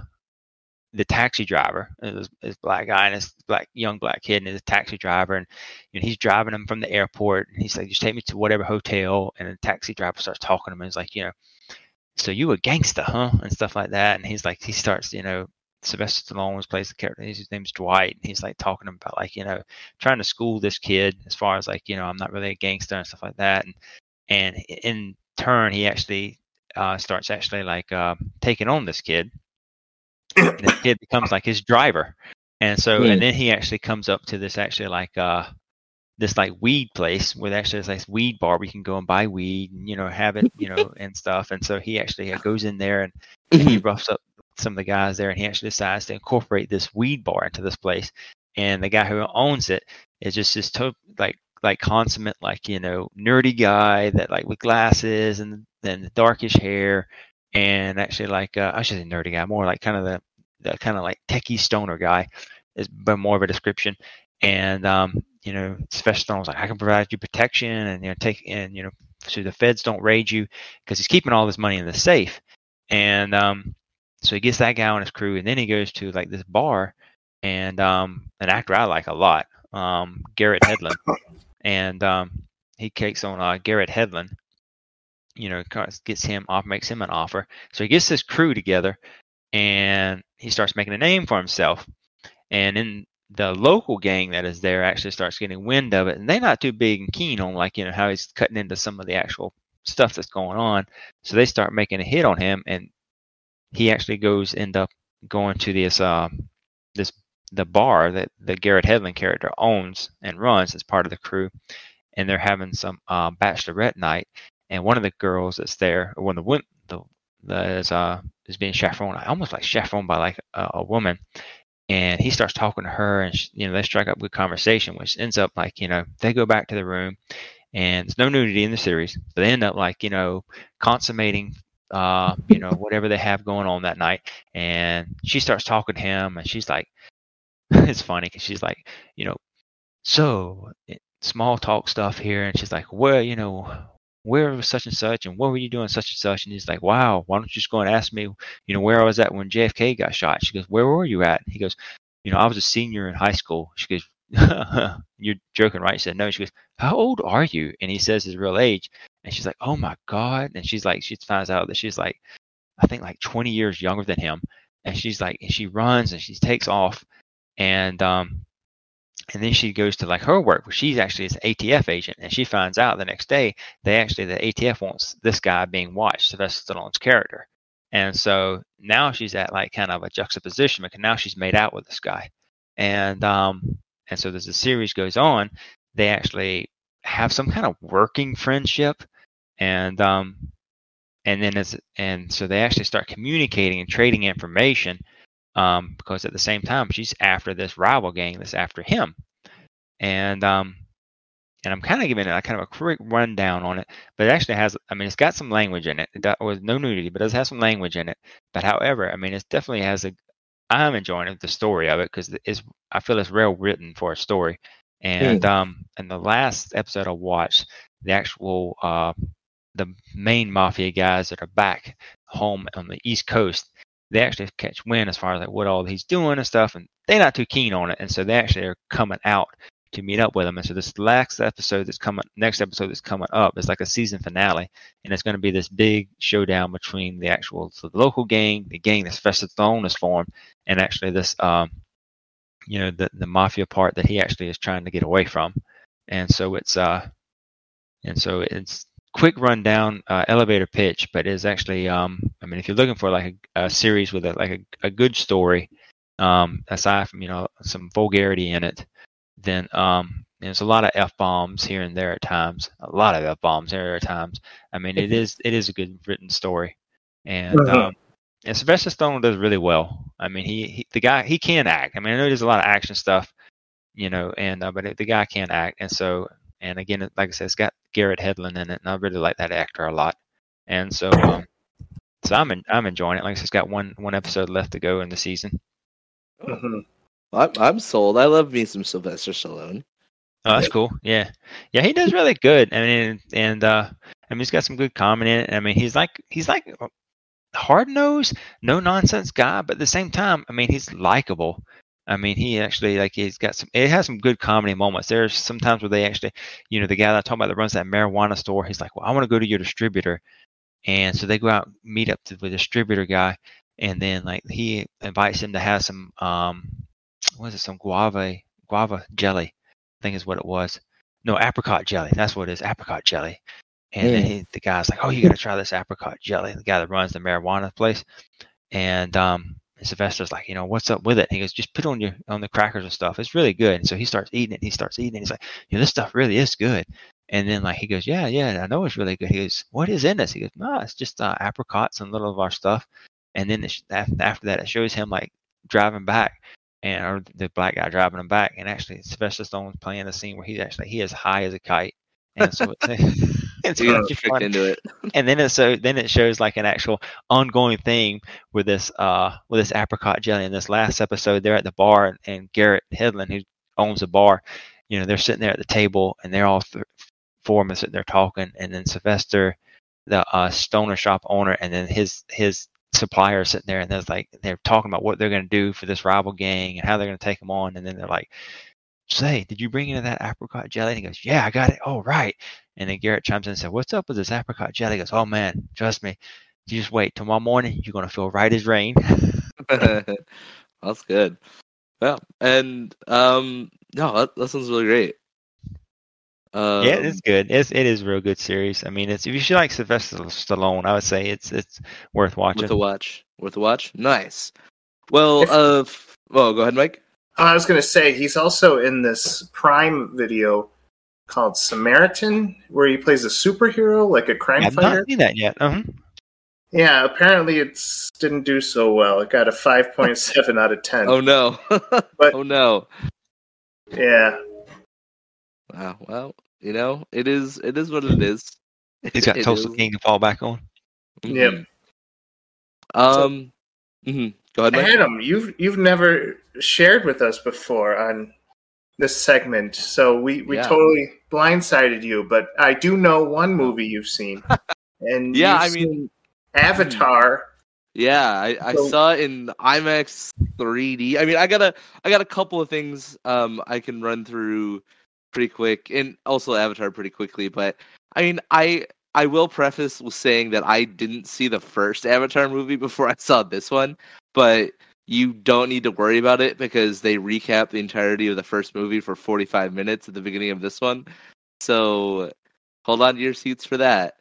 the taxi driver, uh, this, this black guy and this black young black kid, and he's a taxi driver, and you know, he's driving him from the airport, and he's like, "Just take me to whatever hotel." And the taxi driver starts talking to him, and he's like, "You know, so you a gangster, huh?" and stuff like that. And he's like, he starts, you know, Sylvester Stallone was plays the character. His name's Dwight, and he's like talking about like, you know, trying to school this kid as far as like, you know, I'm not really a gangster and stuff like that. And and in turn, he actually uh, starts actually like uh, taking on this kid and this kid becomes like his driver and so Hmm. and then he actually comes up to this actually like uh this like weed place where actually there's like weed bar where you can go and buy weed and you know have it you know and stuff and so he actually uh, goes in there and, and he roughs up some of the guys there and he actually decides to incorporate this weed bar into this place. And the guy who owns it is just this to- like like consummate like you know nerdy guy that like with glasses and then the darkish hair and actually like uh, I should say nerdy guy more like kind of the the kind of like techie stoner guy is but more of a description. And um you know special Stallone was like I can provide you protection and you know take and you know so the feds don't raid you because he's keeping all this money in the safe. And um so he gets that guy on his crew and then he goes to like this bar and um an actor I like a lot um Garrett Hedlund. And um he takes on uh, Garrett Hedlund you know gets him off makes him an offer. So he gets his crew together and he starts making a name for himself. And then the local gang that is there actually starts getting wind of it and they're not too big and keen on like you know how he's cutting into some of the actual stuff that's going on. So they start making a hit on him and he actually goes end up going to this uh, this the bar that the Garrett Hedlund character owns and runs as part of the crew, and they're having some uh, bachelorette night. And one of the girls that's there, one of the women, the that is uh is being chaperoned, almost like chaperoned by like a, a woman. And he starts talking to her, and she, you know they strike up good conversation, which ends up like you know they go back to the room, and there's no nudity in the series, but they end up like you know consummating uh, you know, whatever they have going on that night. And she starts talking to him, and she's like, <laughs> it's funny because she's like, you know, so it, small talk stuff here, and she's like, well, you know, where was such and such, and what were you doing such and such? And he's like, wow, why don't you just go and ask me, you know, where I was at when JFK got shot? She goes, where were you at? He goes, you know, I was a senior in high school. She goes, <laughs> you're joking, right? She said, no. She goes, how old are you? And he says his real age. And she's like, oh my God. And she's like, she finds out that she's like, I think like 20 years younger than him. And she's like, and she runs and she takes off. And, um, and then she goes to like her work where she's actually an ATF agent. And she finds out the next day, they actually, the ATF wants this guy being watched, Sylvester Stallone's character. And so now she's at like kind of a juxtaposition because now she's made out with this guy. And, um, and so as the series goes on, they actually have some kind of working friendship, and um, and then as and so they actually start communicating and trading information, um, because at the same time she's after this rival gang that's after him, and um, and I'm kind of giving it a kind of a quick rundown on it, but it actually has, I mean, it's got some language in it. It was no nudity, but it does have some language in it. But however, I mean, it definitely has a, I'm enjoying it, the story of it because it's I feel it's well written for a story. And mm. um, in the last episode I watched, the actual uh, the main mafia guys that are back home on the East Coast, they actually catch wind as far as like what all he's doing and stuff, and they're not too keen on it, and so they actually are coming out to meet up with him. And so this last episode that's coming, next episode that's coming up is like a season finale, and it's going to be this big showdown between the actual so the local gang, the gang that's Sylvester Stallone is formed, and actually this um, you know the the mafia part that he actually is trying to get away from, and so it's uh, and so it's quick rundown uh, elevator pitch, but it's actually um, I mean if you're looking for like a, a series with a, like a, a good story, um, aside from you know some vulgarity in it, then um, there's a lot of f bombs here and there at times, a lot of f bombs here at times. I mean it is it is a good written story, and uh-huh. um, and Sylvester Stallone does really well. I mean, he, he the guy he can act. I mean, I know there's a lot of action stuff, you know, and uh, but the guy can act, and so and again, like I said, it's got Garrett Hedlund in it, and I really like that actor a lot, and so um, so I'm in, I'm enjoying it. Like I said, it's got one one episode left to go in the season. Mm-hmm. I'm sold. I love me some Sylvester Stallone. Oh, that's cool. Yeah, yeah, he does really good. I mean, and uh, I mean, he's got some good comedy in it. I mean, he's like he's like hard nosed, no nonsense guy, but at the same time, I mean, he's likable. I mean, he actually like he's got some. It has some good comedy moments. There's sometimes where they actually, you know, the guy that I'm talking about that runs that marijuana store. He's like, "Well, I want to go to your distributor," and so they go out meet up to the distributor guy, and then like he invites him to have some um, what is it? Some guava guava jelly, I think is what it was. No, apricot jelly. That's what it is. Apricot jelly. And then he, the guy's like, "Oh, you got to try this apricot jelly." The guy that runs the marijuana place, and um, Sylvester's like, "You know, what's up with it?" he goes, "Just put on your on the crackers and stuff. It's really good." And so he starts eating it. He starts eating it. He's like, "You know, this stuff really is good." And then like he goes, "Yeah, yeah, I know it's really good." He goes, "What is in this?" He goes, "No, it's just uh, apricots and a little of our stuff." And then it, after that, it shows him like driving back and or the black guy driving him back, and actually Sylvester Stallone's playing the scene where he's actually he is high as a kite, and so it's, <laughs> really got into it. and then it so then it shows like an actual ongoing thing with this uh with this apricot jelly. In this last episode, they're at the bar, and, and Garrett Hedlund, who owns the bar, you know, they're sitting there at the table, and they're all th- four of them sitting there talking, and then Sylvester, the uh, stoner shop owner, and then his his supplier sitting there, and there's like they're talking about what they're going to do for this rival gang and how they're going to take them on, and then they're like. Say, did you bring of that apricot jelly? And he goes, Yeah, I got it. Oh, right. And then Garrett chimes in and says What's up with this apricot jelly? He goes, Oh man, trust me. You just wait. Tomorrow morning you're gonna feel right as rain. <laughs> That's good. Yeah, and um, no, that, that sounds really great. Um, yeah, it's good. It's it is a real good series. I mean it's if you should like Sylvester Stallone, I would say it's it's worth watching. worth a watch. Worth a watch. Nice. Well, If- uh, f- well, go ahead, Mike. I was going to say he's also in this Prime video called Samaritan, where he plays a superhero, like a crime I've fighter. not seen that yet. Uh-huh. Yeah, apparently it didn't do so well. It got a 5.7 out of 10. Oh no. <laughs> But- oh no. Yeah. Wow. Well, you know, it is. It is what it is. <laughs> He's got It Tulsa. King to fall back on. Yep. Mhm. Um. mhm. Go ahead, Mike. Adam, you've you've never shared with us before on this segment, so we, we Yeah. totally blindsided you. But I do know one movie you've seen, <laughs> and Yeah, you've I mean- Avatar. Yeah, I, I So- saw it in IMAX 3D. I mean, I got a I got a couple of things um I can run through pretty quick, and also Avatar pretty quickly. But I mean, I I will preface with saying that I didn't see the first Avatar movie before <laughs> I saw this one, but you don't need to worry about it because they recap the entirety of the first movie for 45 minutes at the beginning of this one. So hold on to your seats for that.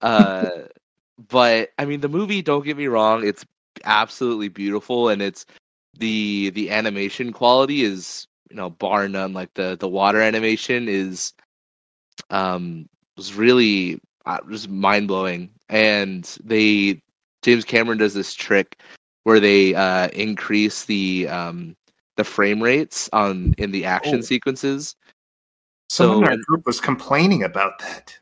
Uh, <laughs> but I mean, the movie. Don't get me wrong; it's absolutely beautiful, and it's the the animation quality is you know bar none. Like the the water animation is um was really uh, just mind blowing, and they James Cameron does this trick where they uh, increase the um the frame rates on in the action Oh. sequences. Someone in So- our group was complaining about that.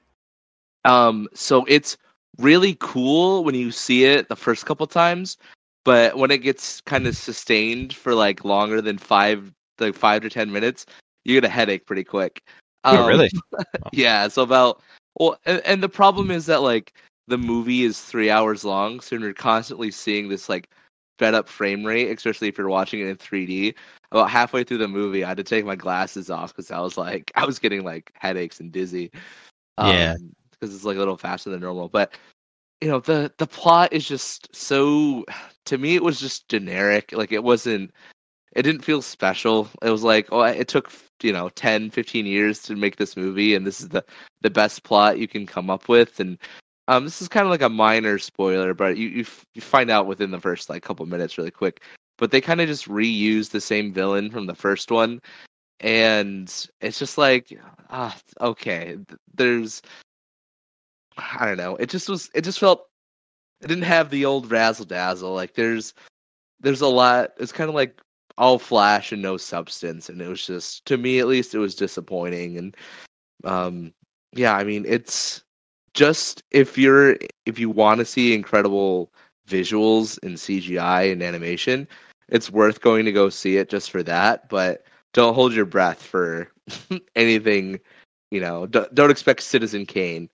Um, so it's really cool when you see it the first couple times, but when it gets kind of sustained for like longer than five, like five to ten minutes, you get a headache pretty quick. Oh, Um, really? <laughs> Yeah. So about well, and, and the problem is that like the movie is three hours long, so you're constantly seeing this like sped up frame rate, especially if you're watching it in 3D. About halfway through the movie, I had to take my glasses off because I was like, <laughs> I was getting like headaches and dizzy. Yeah. because it's like a little faster than normal. But you know, the the plot is just so. To me, it was just generic. Like it wasn't. It didn't feel special. It was like, oh, it took you know 10, 15 years to make this movie, and this is the the best plot you can come up with. And um, this is kind of like a minor spoiler, but you you, f- you find out within the first like couple minutes really quick. But they kind of just reuse the same villain from the first one, and it's just like, ah, okay. There's, I don't know. It just was. It just felt. It didn't have the old razzle dazzle. Like there's, there's a lot. It's kind of like all flash and no substance, and it was just to me at least it was disappointing. And um, yeah, I mean it's just if you're if you want to see incredible visuals and CGI and animation, it's worth going to go see it just for that. But don't hold your breath for <laughs> anything. You know, don't, don't expect Citizen Kane.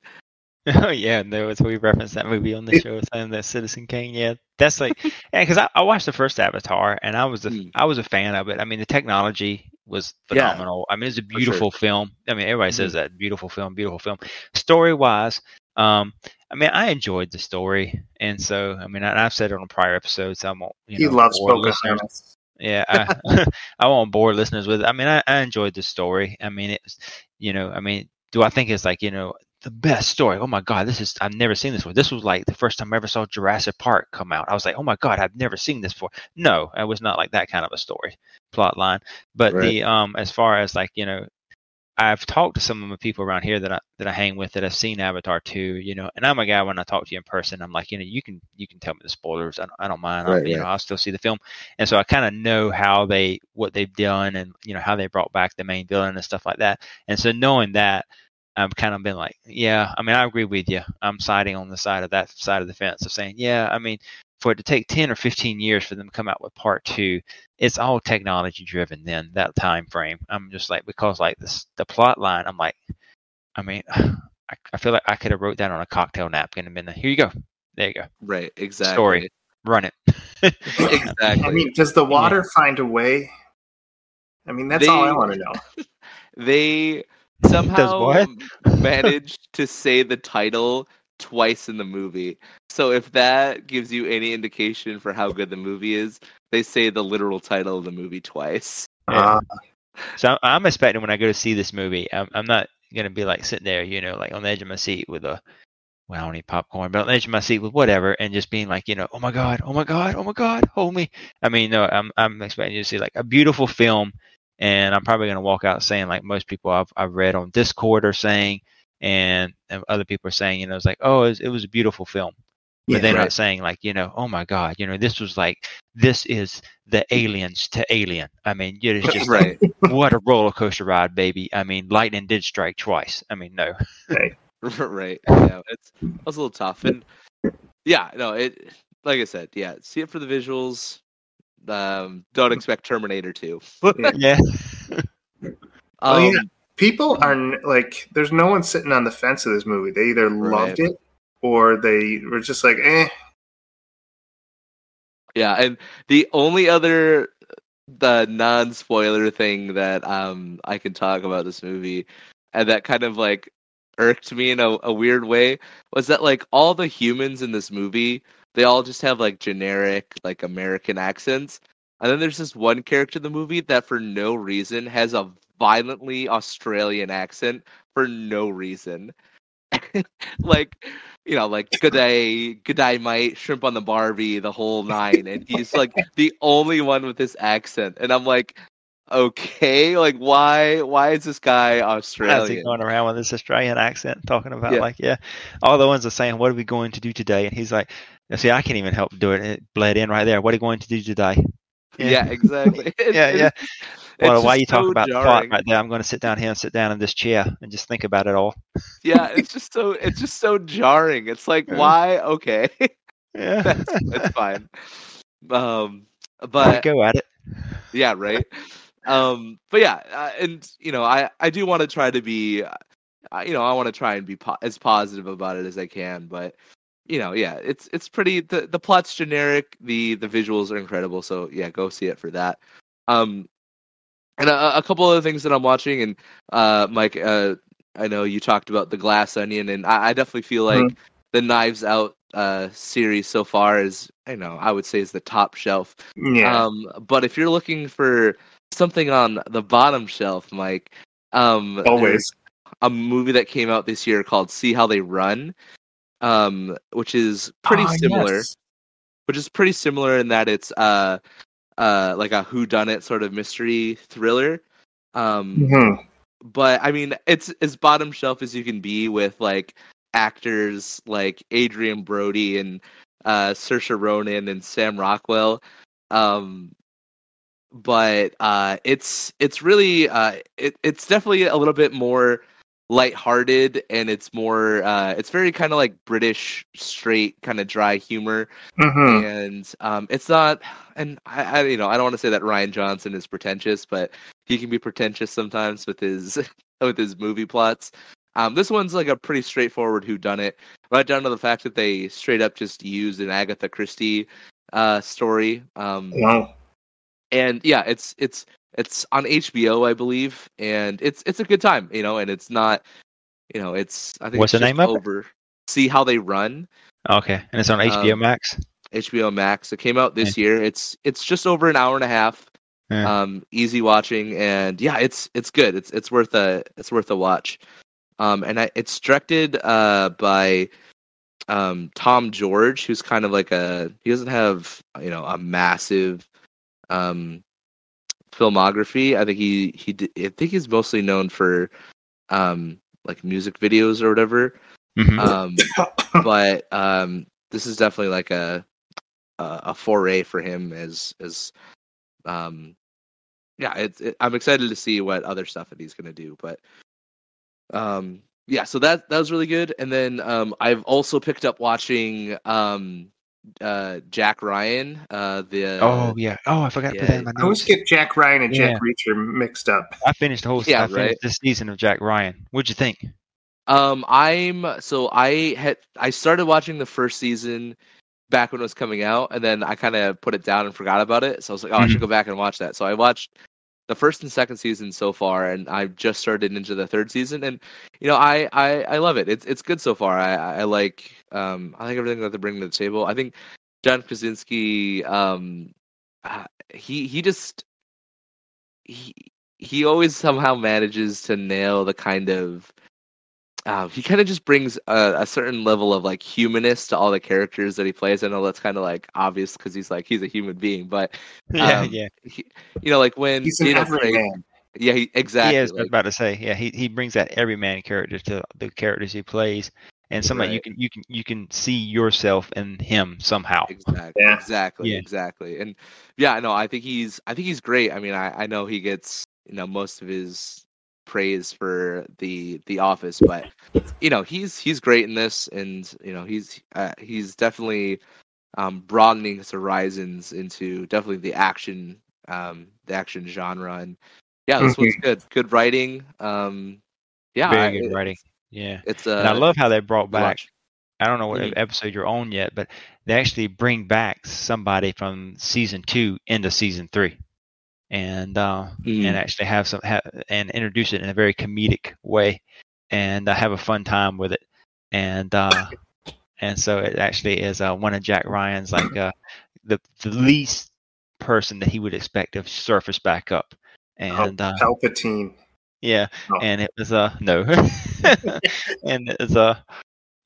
Oh <laughs> yeah, no, was we referenced that movie on the show, saying that Citizen Kane. Yeah, that's like, <laughs> yeah, because I, I watched the first Avatar and I was a Mm. I was a fan of it. I mean, the technology was Yeah. phenomenal. I mean, it's a sure. beautiful film. I mean, everybody says that beautiful film, beautiful film. Story wise, um, I mean, I enjoyed the story, and so I mean, I, I've said it on a prior episodes. I won't. You He know, loves. Pocahontas. Yeah, I, <laughs> I won't bore listeners with it. I mean, I, I enjoyed the story. I mean, it's, you know, I mean, do I think it's like, you know, the best story? Oh my God, this is, I've never seen this one. This was like the first time I ever saw Jurassic Park come out. I was like, oh my God, I've never seen this before. No, it was not like that kind of a story plot line. But the, um, as far as like, you know, I've talked to some of the people around here that I that I hang with that have seen Avatar 2, you know, and I'm a guy when I talk to you in person, I'm like, you know, you can you can tell me the spoilers. I don't, I don't mind. Right, you right. know, I'll still see the film. And so I kind of know how they what they've done and you know how they brought back the main villain and stuff like that. And so knowing that I've kind of been like, yeah, I mean, I agree with you. I'm siding on the side of that side of the fence of saying, yeah, I mean, for it to take 10 or 15 years for them to come out with part two, it's all technology driven then, that time frame. I'm just like, because like this, the plot line, I'm like, I mean, <sighs> I, I feel like I could have wrote that on a cocktail napkin and been like, here you go. There you go. Right. Exactly. Story. Run it. <laughs> Exactly. I mean, does the water find a way? I mean, that's all I want to know. <laughs> they somehow <laughs> managed to say the title twice in the movie. So if that gives you any indication for how good the movie is, they say the literal title of the movie twice. Uh, So I'm- I'm expecting when I go to see this movie, I'm, I'm not gonna be like sitting there, you know, like on the edge of my seat with a, well, I don't need popcorn, but on the edge of my seat with whatever, and just being like, you know, oh my god, oh my god, oh my god, hold me. I mean, no, I'm I'm expecting you to see like a beautiful film, and I'm probably gonna walk out saying like most people I've I've read on Discord are saying, and, and other people are saying, you know, it's like, oh, it was, it was a beautiful film. But Yeah, they're right. not saying like, you know, oh my god, you know, this was like, this is the aliens to alien. I mean, it's <laughs> just right. <laughs> what a roller coaster ride, baby. I mean, lightning did strike twice. I mean, no. right. <laughs> Yeah, it's it was a little tough, and yeah, no, it. Like I said, yeah, see it for the visuals. Um, don't expect Terminator 2. Yeah. <laughs> Oh, Um, yeah. people are like, there's no one sitting on the fence of this movie. They either loved it or they were just like, eh. Yeah, and the only other the non spoiler thing that um I can talk about this movie and that kind of like irked me in a, a weird way was that like all the humans in this movie they all just have like generic like American accents. And then there's this one character in the movie that for no reason has a violently Australian accent for no reason. <laughs> like you know, like good day, good day, mate, shrimp on the Barbie, the whole nine, and he's like the only one with this accent, and I'm like, okay, like why, why is this guy How's he Australian? going around with this Australian accent talking about Yeah. like, yeah, all the ones are saying, what are we going to do today? And he's like, see, I can't even help do it. It bled in right there. What are you going to do today? <laughs> Yeah, exactly. <laughs> Yeah, yeah. <laughs> Well, just you talk so about the plot right there, I'm going to sit down here and sit down in this chair and just think about it all. Yeah, it's just so, it's just so jarring. It's like, Yeah. why? Okay, Yeah. that's that's fine. Um, but go at it. yeah right um but yeah uh, and you know i i do want to try to be uh, you know i want to try and be po- as positive about it as i can but you know yeah it's it's pretty the the plot's generic the the visuals are incredible so yeah go see it for that. Um and a, a couple other things that i'm watching and uh mike uh i know you talked about the glass onion and i, I definitely feel like the knives out uh series so far is you know i would say is the top shelf. Yeah. um, but if you're looking for something on the bottom shelf, Mike, um, Always. a movie that came out this year called "See How They Run," um, which is pretty Ah, similar. yes. Which is pretty similar in that it's uh, uh, like a whodunit sort of mystery thriller. Um, Mhm. but I mean, it's as bottom shelf as you can be with like actors like Adrien Brody and uh, Saoirse Ronan and Sam Rockwell. Um, but uh, it's it's really uh, it, it's definitely a little bit more lighthearted and it's more uh, it's very kind of like British straight kind of dry humor Mhm. and um, it's not and I, I you know i don't want to say that Rian Johnson is pretentious but he can be pretentious sometimes with his <laughs> with his movie plots um, this one's like a pretty straightforward who done it right down to the fact that they straight up just used an agatha christie uh, story um, Well, and yeah it's it's it's on hbo i believe and it's it's a good time you know and it's not you know it's i think What's it's the name of it? over see how they run Okay. And it's on HBO Um, Max. HBO Max. It came out this year. It's it's just over an hour and a half. Yeah. Um, easy watching, and yeah, it's it's good. It's it's worth a it's worth a watch. Um, and I, it's directed uh by um Tom George, who's kind of like a he doesn't have you know a massive um filmography. I think he he did, I think he's mostly known for um like music videos or whatever. Mhm. Um, <coughs> but um, this is definitely like a a, a foray for him as as um yeah it's it, i'm excited to see what other stuff that he's going to do but um yeah so that that was really good and then um i've also picked up watching um uh jack ryan uh the oh yeah. Oh, I forgot to put that in my I always get Jack Ryan and Jack Yeah. Reacher mixed up. I finished the whole. Yeah, I finished right. this season of Jack Ryan. What'd you think? Um, I'm so I had I started watching the first season back when it was coming out, and then I kind of put it down and forgot about it. So I was like, oh, I should go back and watch that. So I watched the first and second season so far, and I've just started into the third season, and you know, I I, I love it. It's it's good so far. I I like um I like everything that they're bringing to the table. I think John Krasinski um uh, he he just he he always somehow manages to nail the kind of uh, he kind of just brings a, a certain level of like humanist to all the characters that he plays. I know that's kind of like obvious because he's like he's a human being, but <laughs> Yeah, Um, yeah. he, you know, like when He's an Daniel Craig- everyman. yeah, he, exactly. He is I was like- about to say. Yeah, he he brings that everyman character to the characters he plays, and somebody you can you can you can see yourself in him somehow. Exactly. Yeah. Exactly. Yeah. Exactly. And yeah, no, I think he's I think he's great. I mean, I, I know he gets, you know, most of his praise for the the office, but you know, he's he's great in this and you know, he's uh, he's definitely um broadening his horizons into definitely the action um the action genre and yeah, this one's good. Good writing. Um yeah, Very I- good it- writing. Yeah, It's uh and I love how they brought back. watch. I don't know what Mhm. episode you're on yet, but they actually bring back somebody from season two into season three, and uh, Mhm. and actually have some ha- and introduce it in a very comedic way, and uh, have a fun time with it, and uh, and so it actually is uh, one of Jack Ryan's like uh, the the least person that he would expect to surface back up, and uh, Palpatine. yeah, Oh. and it was uh no, <laughs> and it's uh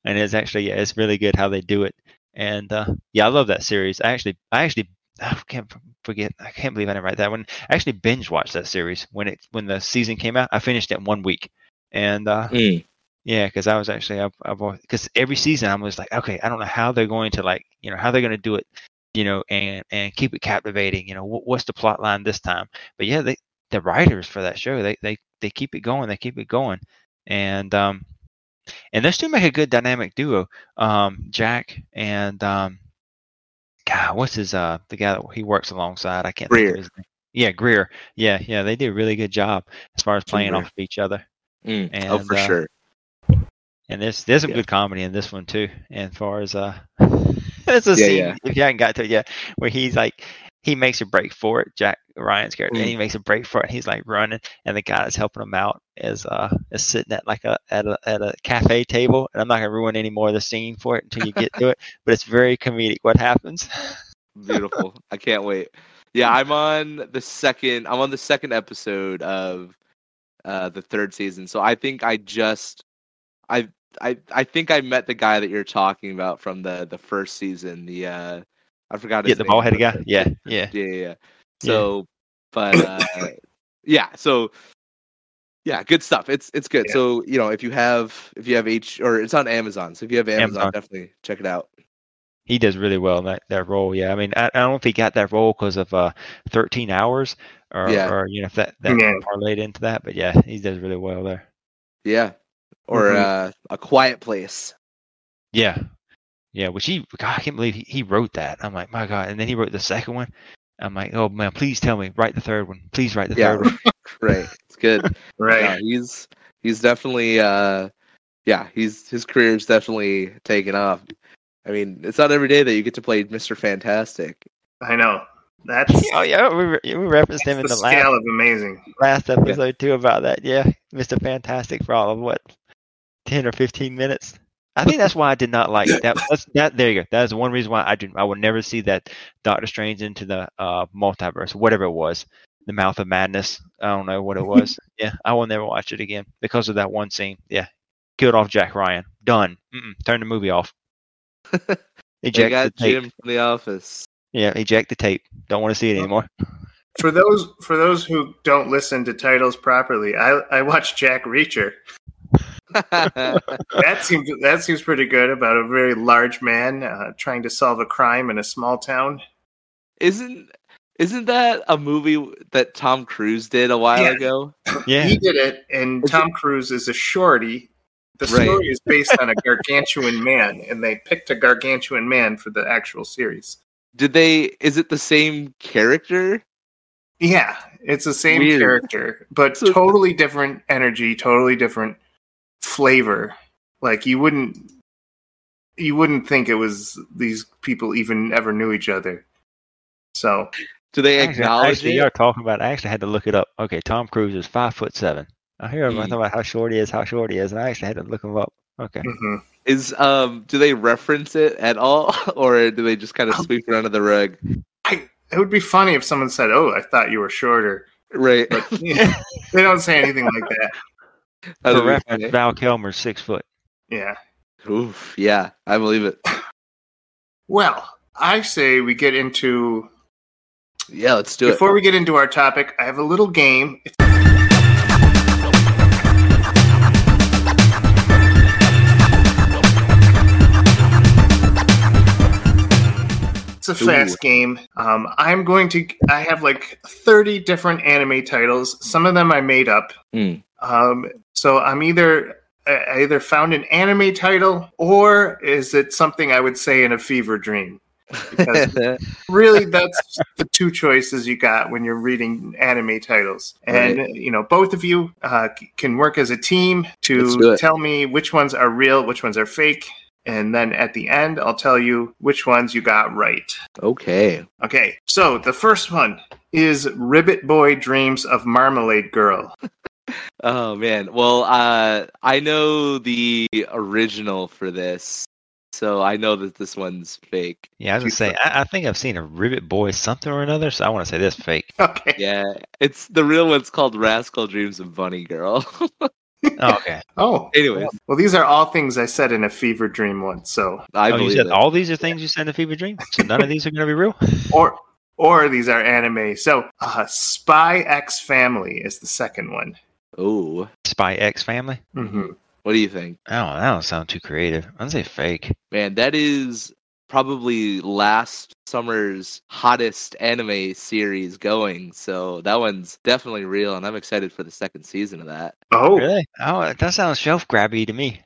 and it's actually yeah, it's really good how they do it, and uh yeah, I love that series. I actually I actually I can't forget I can't believe I didn't write that one. I actually binge watched that series when it when the season came out. I finished it in one week, and uh Mm. yeah, because I was actually I've because every season I was like okay I don't know how they're going to like you know how they're going to do it you know and and keep it captivating you know what, what's the plot line this time but yeah they the writers for that show they they they keep it going they keep it going and um and those two make a good dynamic duo um jack and um god what's his uh the guy that he works alongside i can't think Greer. of his name yeah greer yeah yeah they do a really good job as far as playing Greer. off of each other Mm. oh, And, for uh, sure. and there's there's some Yeah. good comedy in this one too. And as far as uh, <laughs> there's a Yeah, scene yeah. if you haven't got to it yet, where he's like he makes a break for it, Jack Ryan's character, and Mm. he makes a break for it. He's like running, and the guy that's helping him out is uh is sitting at like a at a at a cafe table. And I'm not gonna ruin any more of the scene for it until you get to it, <laughs> but it's very comedic what happens. Beautiful. I can't wait. Yeah, I'm on the second. I'm on the second episode of uh, the third season. So I think I just, I, I, I think I met the guy that you're talking about from the the first season. The uh, I forgot. Get His the name, ball headed but- guy. Yeah, yeah. Yeah, yeah. yeah. So, but uh, yeah. So yeah, good stuff. It's it's good. Yeah. So you know, if you have if you have H or it's on Amazon. So if you have Amazon, Amazon. definitely check it out. He does really well in that, that role. Yeah, I mean, I, I don't know if he got that role because of uh, 13 hours or, Yeah. or you know if that that Yeah. parlayed into that, but yeah, he does really well there. Yeah. Or Mhm. uh, a quiet place. Yeah, yeah. Which he, God, I can't believe he, he wrote that. I'm like, my God. And then he wrote the second one. I'm like, oh man, please tell me, write the third one. Please write the Yeah. third one. <laughs> right. It's good. <laughs> Right. Yeah, he's he's definitely uh yeah, he's his career's definitely taken off. I mean, it's not every day that you get to play Mr. Fantastic. I know. That's <laughs> oh yeah, we, re- we referenced him in the the scale last of amazing. last episode too about that. Yeah, Mr. Fantastic for all of what, 10 or 15 minutes. I think that's why I did not like that. That's, that there you go. That is one reason why I didn't. I would never see that Doctor Strange into the uh, multiverse, whatever it was, the Mouth of Madness. I don't know what it <laughs> was. yeah, I will never watch it again because of that one scene. Yeah, killed off Jack Ryan. Done. Mm-mm. Turn the movie off. <laughs> They Eject got the tape. Jim from the office. Yeah, eject the tape. Don't want to see it anymore. For those for those who don't listen to titles properly, I I watched Jack Reacher. <laughs> That seems that seems pretty good about a very large man uh, trying to solve a crime in a small town. isn't isn't that a movie that Tom Cruise did a while Yeah. ago? <laughs> Yeah. He did it, and Is Tom Cruise is a shorty. The Right. story is based on a <laughs> gargantuan man, and they picked a gargantuan man for the actual series. Did they? Is it the same character? Yeah, it's the same Weird. character, but So- totally different energy, totally different flavor. Like you wouldn't you wouldn't think it was these people even ever knew each other. So Do they acknowledge actually, you're talking about. I actually had to look it up. Okay, Tom Cruise is five foot seven. I hear everyone Hmm. talking about how short he is, how short he is, and I actually had to look him up. Okay. mhm. Is um? Do they reference it at all, <laughs> or do they just kind of sweep it under the rug? I, it would be funny if someone said, "Oh, I thought you were shorter." Right. <laughs> Yeah, they don't say anything like that. That'd For reference, funny. Val Kilmer's six foot. Yeah. Oof, yeah, I believe it. Well, I say we get into Yeah, let's do it. before we get into our topic. I have a little game. It's It's a fast game. Um, I'm going to. I have like 30 different anime titles. Some of them I made up. Mm. Um, so I'm either I either found an anime title or is it something I would say in a fever dream? Because <laughs> really, that's the two choices you got when you're reading anime titles. And you know, both of you uh, can work as a team to tell me which ones are real, which ones are fake. And then at the end, I'll tell you which ones you got right. okay. Okay, so the first one is Ribbit Boy Dreams of Marmalade Girl. <laughs> Oh man. Well, uh, I know the original for this, so I know that this one's fake. Yeah, I was gonna say. I, I think I've seen a Ribbit Boy something or another, so I want to say this fake. <laughs> Okay. Yeah, it's the real one's called Rascal Dreams of Bunny Girl. <laughs> Oh, okay. <laughs> Oh, Anyways, well, these are all things I said in a fever dream once. So, I oh, you believe said it. all these are things you said in a fever dream. So none of these are gonna be real. <laughs> or or these are anime. So, uh, Spy X Family is the second one. Oh, Spy X Family. hmm what do you think, I don't. That don't sound too creative. I'd say fake. man? That is probably last summer's hottest anime series going. So that one's definitely real, and I'm excited for the second season of that. Oh, Really? Oh, that sounds shelf grabby to me.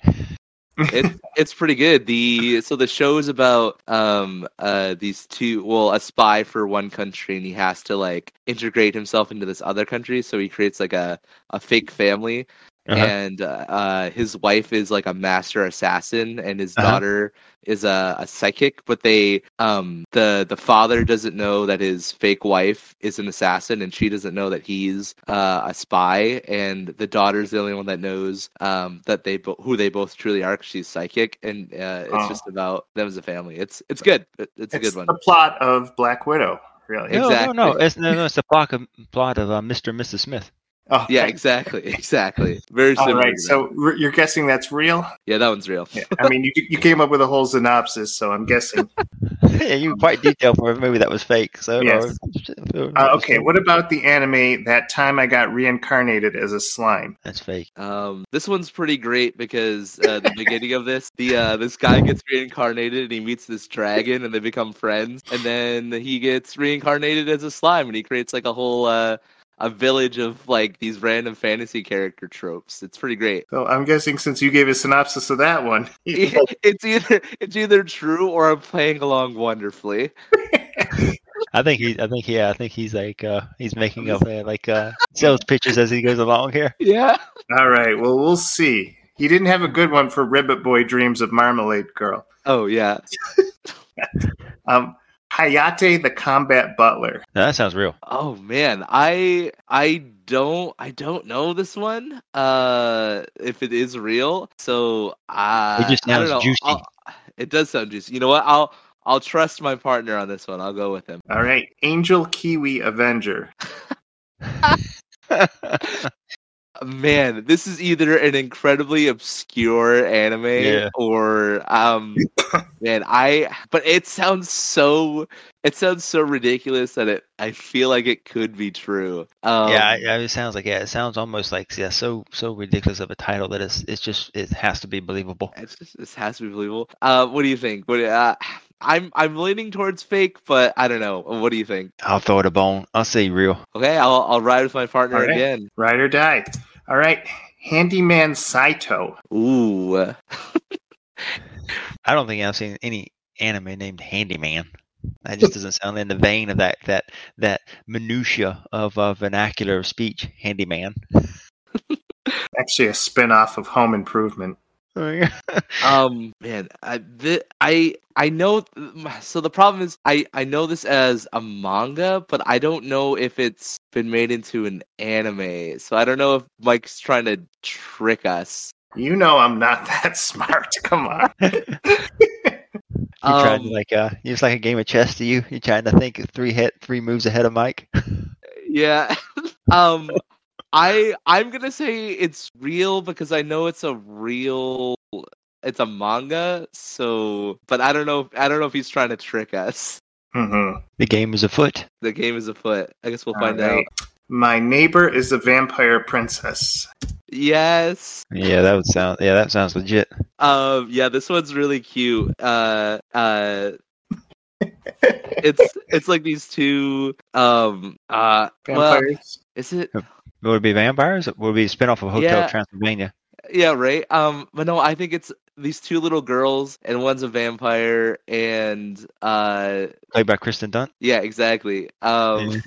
it's it's pretty good. The so the show's about um uh these two well a spy for one country and he has to like integrate himself into this other country. So he creates like a a fake family Uh-huh. and uh, uh his wife is like a master assassin and his Uh-huh. daughter is a, a psychic but they um the the father doesn't know that his fake wife is an assassin and she doesn't know that he's uh, a spy and the daughter's the only one that knows um that they bo- who they both truly are 'cause she's psychic and uh, it's Oh. just about them as a family it's it's good It- it's a it's good one the plot of Black Widow. Really? No, Exactly. no, no. It's no, no. It's the plot of plot of uh, Mr. and Mrs. Smith. Oh, yeah exactly <laughs> exactly very All similar right. to So r- you're guessing that's real? yeah that one's real Yeah. I mean, you you came up with a whole synopsis, so I'm guessing. <laughs> yeah, you were quite detailed for a movie that was fake. So Yes. uh, Uh, okay. What about the anime? That time I got reincarnated as a slime. That's fake. Um, this one's pretty great because uh, the beginning of this, the uh, this guy gets reincarnated and he meets this dragon and they become friends, and then he gets reincarnated as a slime and he creates like a whole uh, a village of like these random fantasy character tropes. It's pretty great. So I'm guessing since you gave a synopsis of that one, <laughs> it's either it's either true or I'm playing along wonderfully. <laughs> I think he. I think yeah. I think he's like uh he's making up uh, like uh sales pitches as he goes along here. Yeah. All right. Well, we'll see. He didn't have a good one for Ribbit Boy Dreams of Marmalade Girl. Oh yeah. <laughs> Um, Hayate the Combat Butler. No, that sounds real. Oh man, I I don't I don't know this one. Uh, if it is real, so uh, It just I don't sounds know. juicy. I'll- it does sound juicy. You know what? I'll I'll trust my partner on this one. I'll go with him. All right. Angel Kiwi Avenger. <laughs> <laughs> <laughs> man, this is either an incredibly obscure anime Yeah. or um <coughs> man, I but it sounds so it sounds so ridiculous that it I feel like it could be true. Um yeah, I, I- it sounds like yeah, it sounds almost like yeah, so so ridiculous of a title that it's it's just it has to be believable. it's just this has to be believable. Uh what do you think? What uh I'm I'm leaning towards fake, but I don't know. What do you think? I'll throw it a bone. I'll say real. Okay, I'll I'll ride with my partner All right. again. Ride or die. All right. Handyman Saito. Ooh. <laughs> I don't think I've seen any anime named Handyman. That just doesn't sound in the vein of that that that minutia of uh, vernacular of speech. Handyman. <laughs> Actually, a spin off of Home Improvement. <laughs> um man I, th- I i know so the problem is i i know this as a manga but i don't know if it's been made into an anime so i don't know if mike's trying to trick us You know I'm not <laughs> that smart. Come on. <laughs> you're trying to Um, like uh, it's like a game of chess to you. You're trying to think three hit three moves ahead of Mike. yeah um i i'm gonna say it's real because i know it's a real it's a manga so but i don't know i don't know if he's trying to trick us hmm The game is afoot. the game is afoot i guess we'll All find right. out My neighbor is a vampire princess. yes Yeah, that would sound. Yeah, that sounds legit. Um, yeah, this one's really cute. Uh, uh, it's it's like these two. Um, uh, well, is it? Would it be vampires? Would it be a spinoff of Hotel Yeah. Transylvania? Yeah, right. Um, but no, I think it's these two little girls, and one's a vampire, and uh, Played by Kirsten Dunst. yeah, exactly. Um,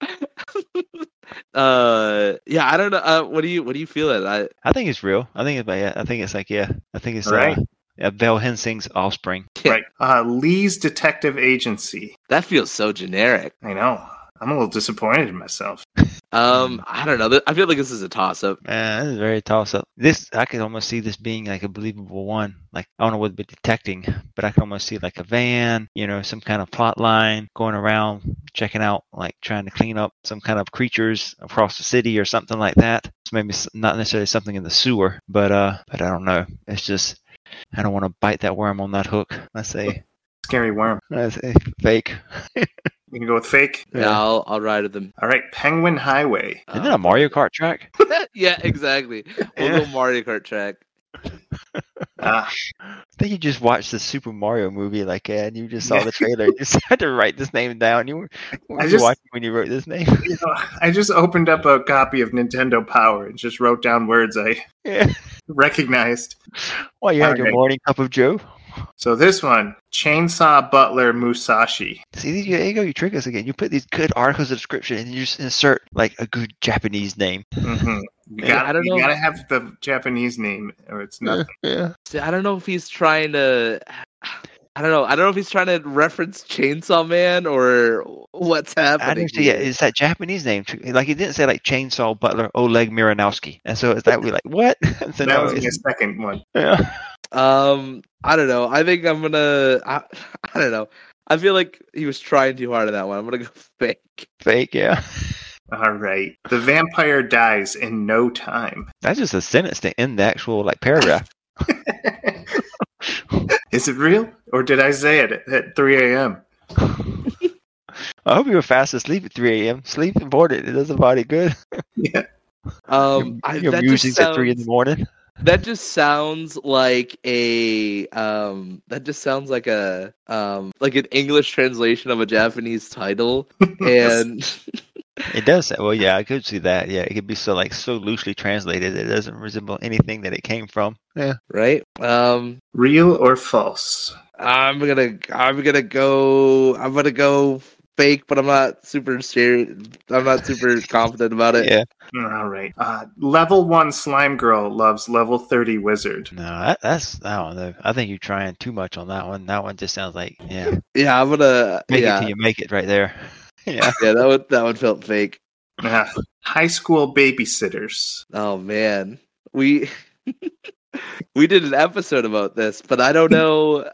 <laughs> uh, yeah, I don't know. Uh, what do you what do you feel it? I I think it's real. I think it's. Yeah, I think it's like yeah. I think it's Right. uh, yeah, Van Helsing's offspring. Right. Uh, Lee's Detective Agency. that feels so generic. I know. I'm a little disappointed in myself. Um, I don't know. I feel like this is a toss up. Man, this is very toss up. This I could almost see this being like a believable one. Like I don't know what it'd be detecting, but I can almost see like a van, you know, some kind of plot line going around, checking out, like trying to clean up some kind of creatures across the city or something like that. So maybe not necessarily something in the sewer, but uh, but I don't know. It's just I don't want to bite that worm on that hook. I say, Scary worm. I say fake. <laughs> You can go with fake. Yeah, I'll I'll ride with them. All right. Penguin Highway. Isn't it a Mario Kart track? <laughs> yeah, exactly. We'll <laughs> Yeah. go Mario Kart track. Ah, <laughs> I think you just watched the Super Mario movie, like, uh, and you just saw Yeah. the trailer. You just had to write this name down. You were, what I were you just- watching when you wrote this name? you know, I just opened up a copy of Nintendo Power and just wrote down words I yeah. recognized. Well, you had your Okay. morning cup of Joe. So this one, Chainsaw Butler Musashi. See, there you go. You trick us again. You put these good articles of description and you just insert like a good Japanese name. hmm <laughs> You, Yeah, gotta, I don't you know. gotta have the Japanese name, or it's nothing. Yeah. See, I don't know if he's trying to. I don't know. I don't know if he's trying to reference Chainsaw Man or what's I happening. didn't see It's that Japanese name. Like he didn't say like Chainsaw Butler Oleg Miranowski. And so it's that we like what? <laughs> so that no, was my it's, second one. yeah. Um, I don't know. I think I'm gonna. I, I don't know. I feel like he was trying too hard on that one. I'm gonna go <laughs> fake. fake. Yeah. All right. The vampire dies in no time. That's just a sentence to end the actual like paragraph. <laughs> <laughs> Is it real? Or did I say it at, at 3 a.m.? I hope you were fast asleep at 3 a.m. Sleep important. It does the body good. Yeah. Um, I, Your that just musings at 3 in the morning. That just sounds like a um. That just sounds like a um like an English translation of a Japanese title, <laughs> and <laughs> It does. say- Well, yeah, I could see that. Yeah, it could be so like so loosely translated it doesn't resemble anything that it came from. Yeah. right. Um, Real or false? I'm gonna I'm gonna go I'm gonna go fake, but I'm not super serious. I'm not super <laughs> confident about it. Yeah. All right. Uh, level one slime girl loves level 30 wizard. No, that, that's I don't know. I think you're trying too much on that one. That one just sounds like yeah, Yeah, I'm gonna make it till you make it right there. <laughs> Yeah. yeah that would that one felt fake. High school babysitters. Oh man, we <laughs> we did an episode about this, but I don't know.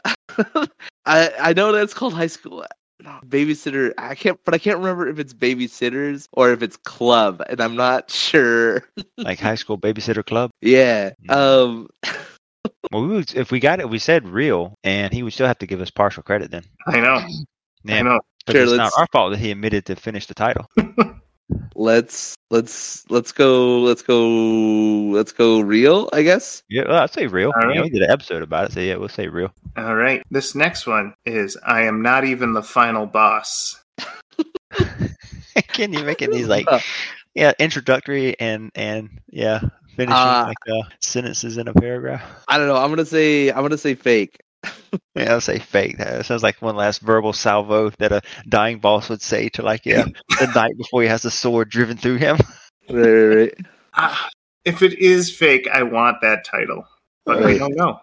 I I know that's called high school. Babysitter. I can't, but I can't remember if it's babysitters or if it's club, and I'm not <laughs> sure. Like High School Babysitter Club. yeah. Um. <laughs> Well, we would, if we got it, we said real, and he would still have to give us partial credit then. I know. I know. because Sure, it's not let's- our fault that he admitted to finish the title. <laughs> Let's let's let's go let's go let's go real. I guess. Yeah, well, I'd say real. All You know, right. we did an episode about it, so yeah, we'll say real. All right. This next one is I am not even the final boss. <laughs> Can you make it these like <laughs> yeah introductory and and yeah finishing Uh, like uh, sentences in a paragraph? I don't know. I'm gonna say I'm gonna say fake. <laughs> Yeah, I'll say fake. That sounds like one last verbal salvo that a dying boss would say to like yeah <laughs> the night before he has the sword driven through him. Right, right, right. Ah, if it is fake, I want that title, but I don't know.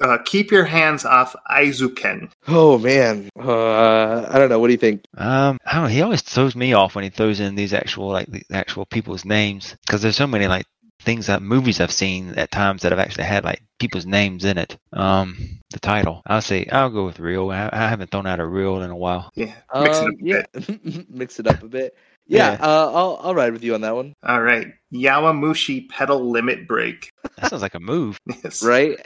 Uh, keep your hands off Eizouken. Oh man. Uh, I don't know. What do you think? Um, I don't know. He always throws me off when he throws in these actual like the actual people's names because there's so many like things that movies I've seen at times that have actually had like people's names in it. Um, the title. I'll say I'll go with real. I, I haven't thrown out a real in a while. Yeah, mix it Um, up a yeah, bit. <laughs> mix it up a bit. <laughs> Yeah, Yeah. Uh, I'll I'll ride with you on that one. All right, Yowamushi pedal limit break. That sounds like a move. <laughs> Yes. Right?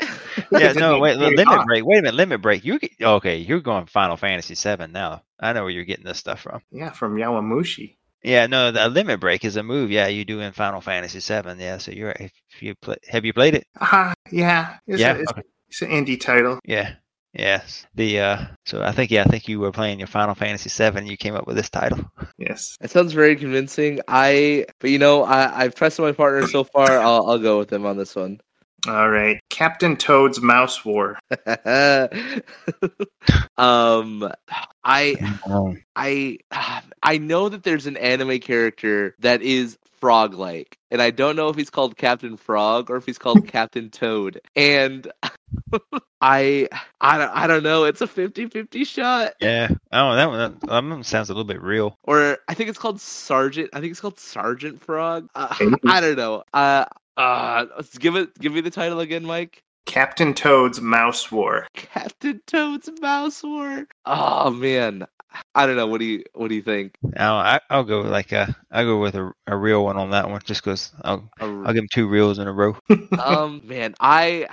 Yeah, no, wait, limit caught. break. Wait a minute, limit break. You okay? You're going Final Fantasy VII now. I know where you're getting this stuff from. Yeah, from Yowamushi. Yeah, no, the limit break is a move. Yeah, you do in Final Fantasy VII. Yeah, so you're if you play, have you played it? Ah, yeah. It's, Yeah, a, it's, okay. it's an indie title. Yeah. Yes. The uh so I think yeah, I think you were playing your Final Fantasy VII you came up with this title. <laughs> Yes. it sounds very convincing. I, but you know, I I've trusted my partner so far. I'll I'll go with him on this one. All right, Captain Toad's Mouse War. <laughs> um, I I I know that there's an anime character that is frog-like, and I don't know if he's called Captain Frog or if he's called <laughs> Captain Toad. And <laughs> I I don't I don't know. It's a 50-50 shot. Yeah. Oh, that one that, that one sounds a little bit real. Or I think it's called Sergeant. I think it's called Sergeant Frog. Uh, I don't know. Uh, uh, let's give it. Give me the title again, Mike. Captain Toad's Mouse War. Captain Toad's Mouse War. Oh man, I don't know. What do you What do you think? I'll I, I'll go like uh I'll go with a, a real one on that one just because I'll I'll give him two reels in a row. <laughs> um, man, I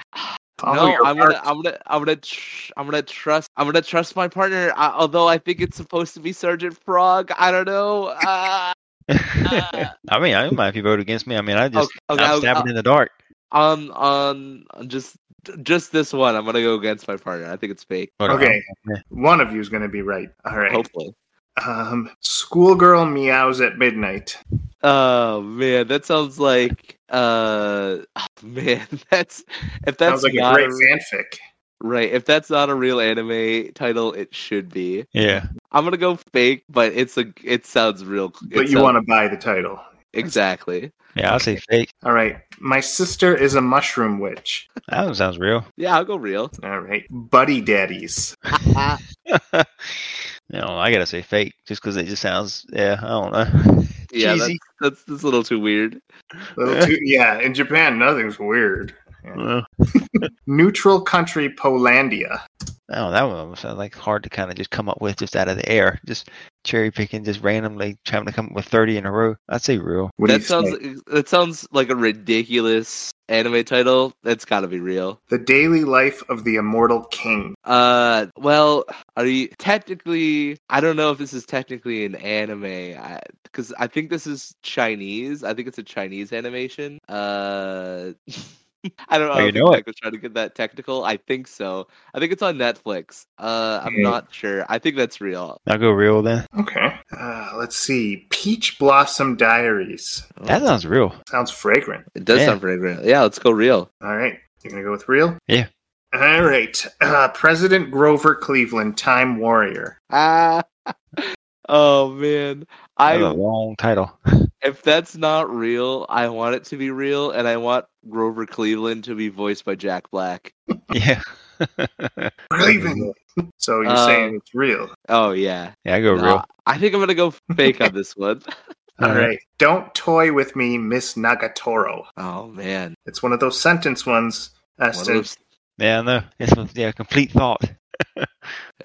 Follow no. your I'm gonna. I'm gonna. I'm gonna. Tr- I'm gonna trust. I'm gonna trust my partner. I, although I think it's supposed to be Sergeant Frog. I don't know. Uh, <laughs> I mean, I don't mind if you vote against me. I mean, I just okay, I'm I'll- stabbing in the dark. on on on just just this one. I'm gonna go against my partner. I think it's fake. But, uh, Okay. One of you is going to be right. All right. Hopefully. Um, schoolgirl meows at midnight. Oh man, that sounds like uh oh, <laughs> man, <laughs> that's if that's Sounds like a great a- fanfic. Right, if that's not a real anime title, it should be. Yeah. I'm gonna go fake, but it's a it sounds real. But you want to buy the title. exactly. Yeah, I'll say fake. All right. My sister is a mushroom witch. That one sounds real. Yeah, I'll go real. All right. Buddy daddies. <laughs> no, I gotta say fake just because it just sounds. Yeah, I don't know. Yeah, that's, that's that's a little too weird. Little too, yeah, in Japan, nothing's weird. Yeah. Uh, <laughs> Neutral country Polandia. Oh, that one sounds like hard to kind of just come up with just out of the air. Just cherry picking, just randomly trying to come up with 30 in a row. I'd say real. What that sounds say? that sounds like a ridiculous anime title. That's got to be real. The daily life of the immortal king. Uh, well, are you technically? I don't know if this is technically an anime, because I, think this is Chinese. I think it's a Chinese animation. Uh, <laughs> <laughs> I don't know. Oh, you if know. I was trying to get that technical. I think so. I think it's on Netflix. Uh, I'm Okay. not sure. I think that's real. I'll go real then. Okay. Uh, let's see. Peach Blossom Diaries. That sounds real. Sounds fragrant. It does Yeah. sound fragrant. Yeah, let's go real. All right. You're going to go with real? Yeah. All right. Uh, President Grover Cleveland, Time Warrior. Ah. <laughs> oh man, That's a I long title. <laughs> if that's not real, I want it to be real, and I want Grover Cleveland to be voiced by Jack Black. Yeah. <laughs> Cleveland. So you're Uh, saying it's real. Oh yeah, yeah, I go No, real. I think I'm gonna go fake on this one. <laughs> All right. Don't toy with me, Miss Nagatoro. Oh man, It's one of those sentence ones, One of Eston. those- Yeah, no. It's a, yeah, complete thought.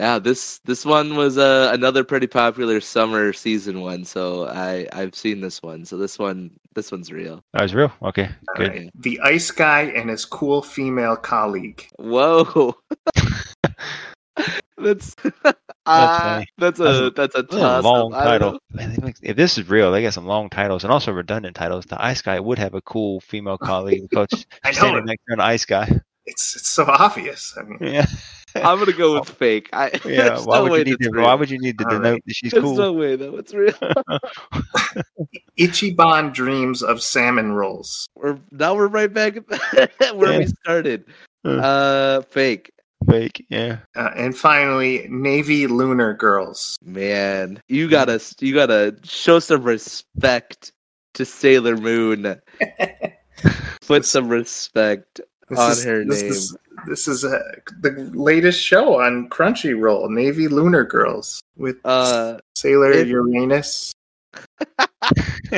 Yeah, this this one was uh, another pretty popular summer season one, so I I've seen this one. So this one this one's real. That was real. Okay, All good. right. The ice guy and his cool female colleague. Whoa. <laughs> that's <laughs> That's ah, that's That's a a- that's a That's a long I title. Man, If this is real, they got some long titles and also redundant titles. The Ice Guy would have a cool female colleague coach <laughs> I know standing it. next to an Ice Guy. It's it's so obvious. I mean, Yeah, <laughs> I'm gonna go with fake. I, yeah. <laughs> Why no would you need to? real. Why would you need to All denote right. that she's There's cool? no way though. It's real. <laughs> Ichiban dreams of salmon rolls. we're now we're right back at where we started. Uh. Uh, fake. Fake. Yeah. Uh, and finally, Navy Lunar Girls. Man, you gotta you gotta show some respect to Sailor Moon. Put some respect This on is, her this name. Is, this is uh, the latest show on Crunchyroll, Navy Lunar Girls, with Uh, Sailor it- Uranus. <laughs>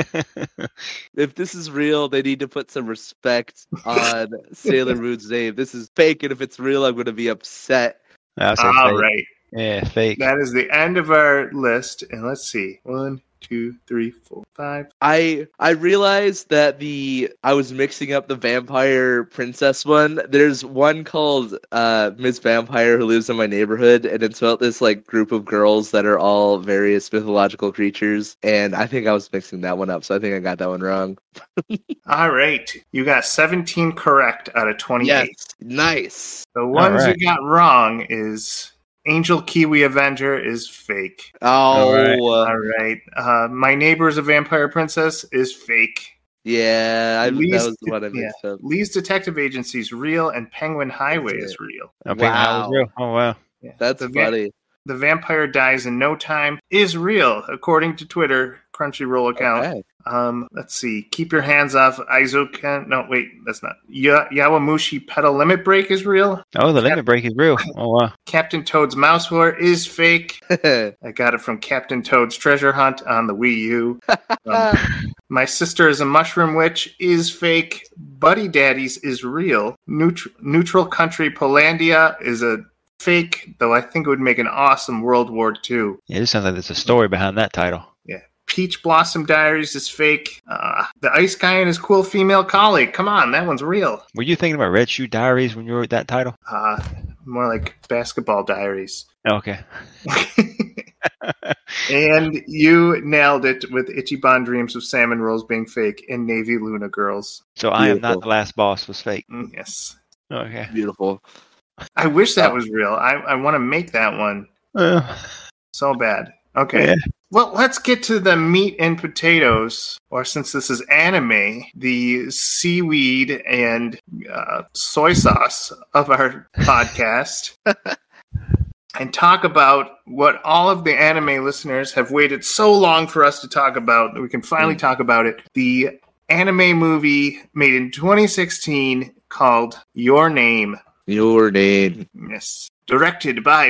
if this is real, they need to put some respect on Sailor Moon's name. This is fake, and if it's real, I'm gonna be upset. I'll All fake. right, Yeah, fake. that is the end of our list. And let's see, one, two, three, four, five. I I realized that the I was mixing up the vampire princess one. There's one called uh Miss Vampire who lives in my neighborhood, and it's about this like group of girls that are all various mythological creatures. And I think I was mixing that one up, so I think I got that one wrong. <laughs> All right, you got 17 correct out of 28. Yes, nice. The ones right. you got wrong is Angel Kiwi Avenger is fake. Oh, right. uh, All right, uh, My Neighbor's a Vampire Princess is fake. yeah, I, that Least- was the one I yeah. mixed up. Lee's Detective Agency is real, and Penguin Highway is real. I think that was Wow. real. Oh wow. Yeah. That's the, va- the vampire dies in no time is real, according to Twitter Crunchyroll account. Okay. Um, let's see. Keep your hands off Eizouken. No, wait, that's not. Ya- Yowamushi pedal limit break is real. Oh, the limit break is real. Oh wow. <laughs> Captain Toad's mouse war is fake. <laughs> I got it from Captain Toad's Treasure Hunt on the Wii U. Um, <laughs> my sister is a mushroom witch is fake. Buddy Daddies is real. Neutr- Neutral Country Polandia is a fake, though I think it would make an awesome World War II. Yeah, this sounds like there's a story behind that title. Peach Blossom Diaries is fake. Uh, the Ice Guy and his cool female colleague. Come on, that one's real. Were you thinking about Red Shoe Diaries when you wrote that title? Uh, more like Basketball Diaries. <laughs> Okay. and you nailed it with Ichiban Dreams of Salmon Rolls being fake and Navy Luna Girls. So I am not the last boss was fake. Mm, Yes. Okay. Beautiful. I wish that was real. I, I want to make that one Uh, so bad. Okay. Yeah. Well, let's get to the meat and potatoes, or since this is anime, the seaweed and uh, soy sauce of our <laughs> podcast, <laughs> and talk about what all of the anime listeners have waited so long for us to talk about that we can finally talk about it. The anime movie made in 2016 called Your Name. Your name. Yes. Directed by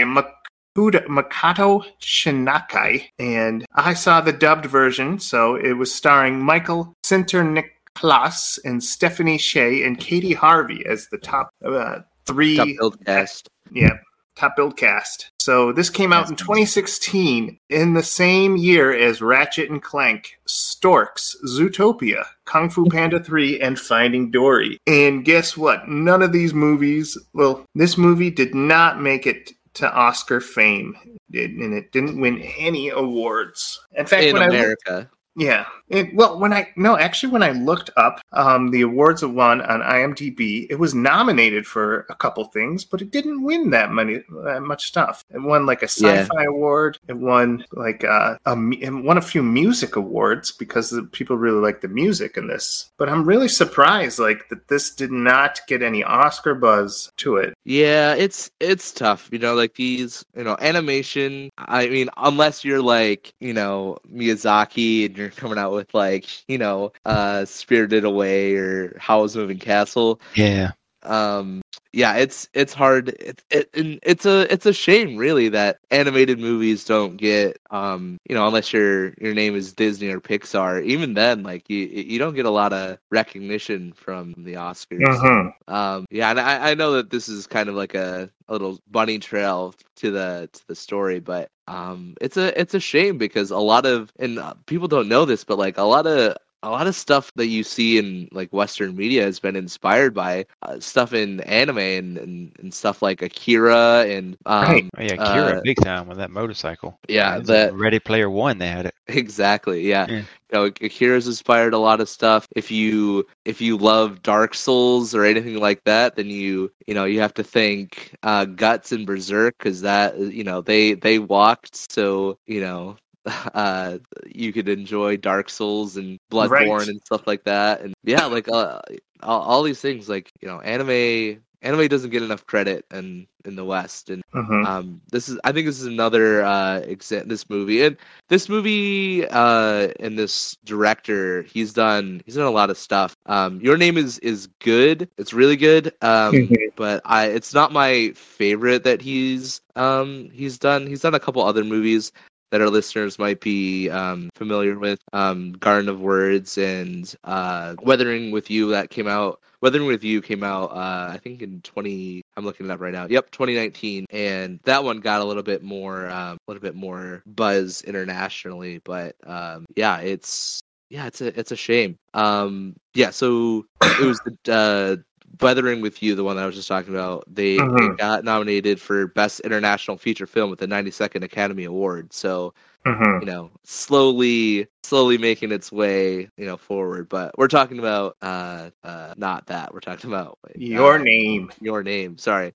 Makoto Shinkai. And I saw the dubbed version, so it was starring Michael Sinterniklaas and Stephanie Sheh and Katie Harvey as the top uh, three. Top build cast. Yeah. Top build cast. So this came out in 2016 in the same year as Ratchet and Clank, Storks, Zootopia, Kung Fu Panda 3, and Finding Dory. And guess what? None of these movies, well, this movie did not make it to Oscar fame. And it didn't win any awards. In fact, In America. Yeah. It, well, when I no, actually, when I looked up um, the awards it won on IMDb, it was nominated for a couple things, but it didn't win that many that much stuff. It won like a sci-fi award. It won like uh, a won a few music awards because the people really like the music in this. But I'm really surprised, like that this did not get any Oscar buzz to it. Yeah, it's it's tough, you know, like these, you know, animation. I mean, unless you're like, you know, Miyazaki and you're coming out with like, you know, uh Spirited Away or Howl's Moving Castle. yeah. um yeah it's it's hard it, it, and it's a it's a shame really that animated movies don't get um you know unless your your name is disney or pixar even then like you you don't get a lot of recognition from the oscars Mhm. um yeah and i i know that this is kind of like a, a little bunny trail to the to the story but um it's a it's a shame because a lot of and uh, people don't know this but like a lot of a lot of stuff that you see in like Western media has been inspired by uh, stuff in anime and, and, and stuff like Akira and um, Right. Oh, yeah, Kira uh, big time with that motorcycle. yeah, that Ready Player One, they had it. <laughs> exactly yeah. Yeah. You know, Akira's inspired a lot of stuff. If you if you love Dark Souls or anything like that, then you you know you have to think uh, Guts and Berserk because that you know they they walked so you know <laughs> uh you could enjoy Dark Souls and Bloodborne Right. and stuff like that. And yeah like uh, all, all these things like you know anime anime doesn't get enough credit in in the West. And Mhm. um this is i think this is another uh exa- this movie. And this movie uh and this director he's done he's done a lot of stuff. Um your name is is good. It's really good. Um Mhm. but i it's not my favorite that he's um he's done. He's done a couple other movies that our listeners might be um, familiar with um, garden of words and uh, weathering with you that came out weathering with you came out uh, i think in 20 i'm looking it up right now yep 2019 and that one got a little bit more um, a little bit more buzz internationally but um, yeah it's yeah it's a it's a shame. Um yeah so it was the uh Weathering with You, the one that I was just talking about, they, they Mhm. got nominated for Best International Feature Film with the 92nd Academy Award. So, Mhm. you know, slowly, slowly making its way, you know, forward. But we're talking about uh, uh, not that. We're talking about uh, Your name. Your name. Sorry.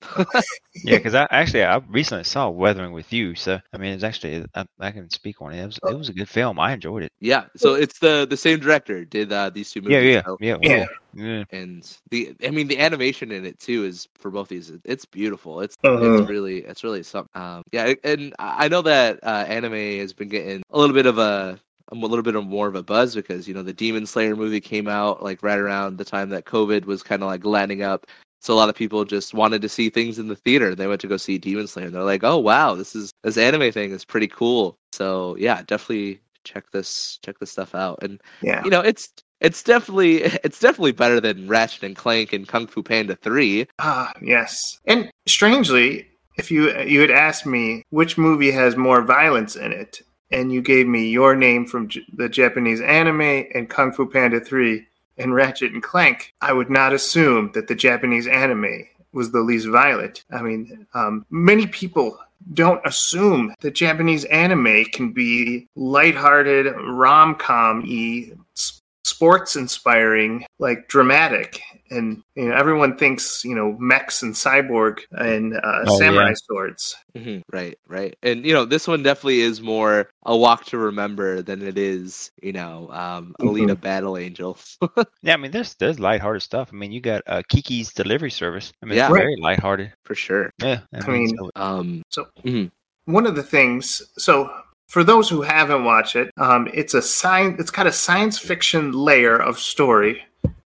Yeah, <laughs> because I actually I recently saw Weathering with You, so I mean it's actually I, I can speak on it. It was, it was a good film. I enjoyed it. Yeah. So it's the the same director did uh, these two movies. Yeah, yeah, so- yeah, Yeah. well, yeah. and the I mean the animation in it too is for both these it's beautiful it's Mhm. it's really it's really something um yeah and I I know that uh, anime has been getting a little bit of a a little bit of more of a buzz because you know the Demon Slayer movie came out like right around the time that COVID was kind of like landing up so a lot of people just wanted to see things in the theater they went to go see Demon Slayer and they're like oh wow this is this anime thing is pretty cool so yeah definitely check this check this stuff out and Yeah. you know it's it's definitely <laughs> it's definitely better than Ratchet and Clank and Kung Fu Panda 3. Ah, yes. And strangely, if you you had asked me which movie has more violence in it, and you gave me your name from J- the Japanese anime and Kung Fu Panda 3 and Ratchet and Clank, I would not assume that the Japanese anime was the least violent. I mean, um, many people don't assume that Japanese anime can be lighthearted, rom com y, sports inspiring, like dramatic. And you know, everyone thinks you know mechs and cyborg and uh, Oh, samurai yeah. swords. Right, right. And you know, this one definitely is more a walk to remember than it is, you know, um Alita Battle Angel. <laughs> Yeah, I mean there's there's lighthearted stuff. I mean you got uh, Kiki's Delivery Service. I mean Yeah. it's very lighthearted. for sure. Yeah, I mean, so- Um one of the things so for those who haven't watched it um, it's a science it's got a science fiction layer of story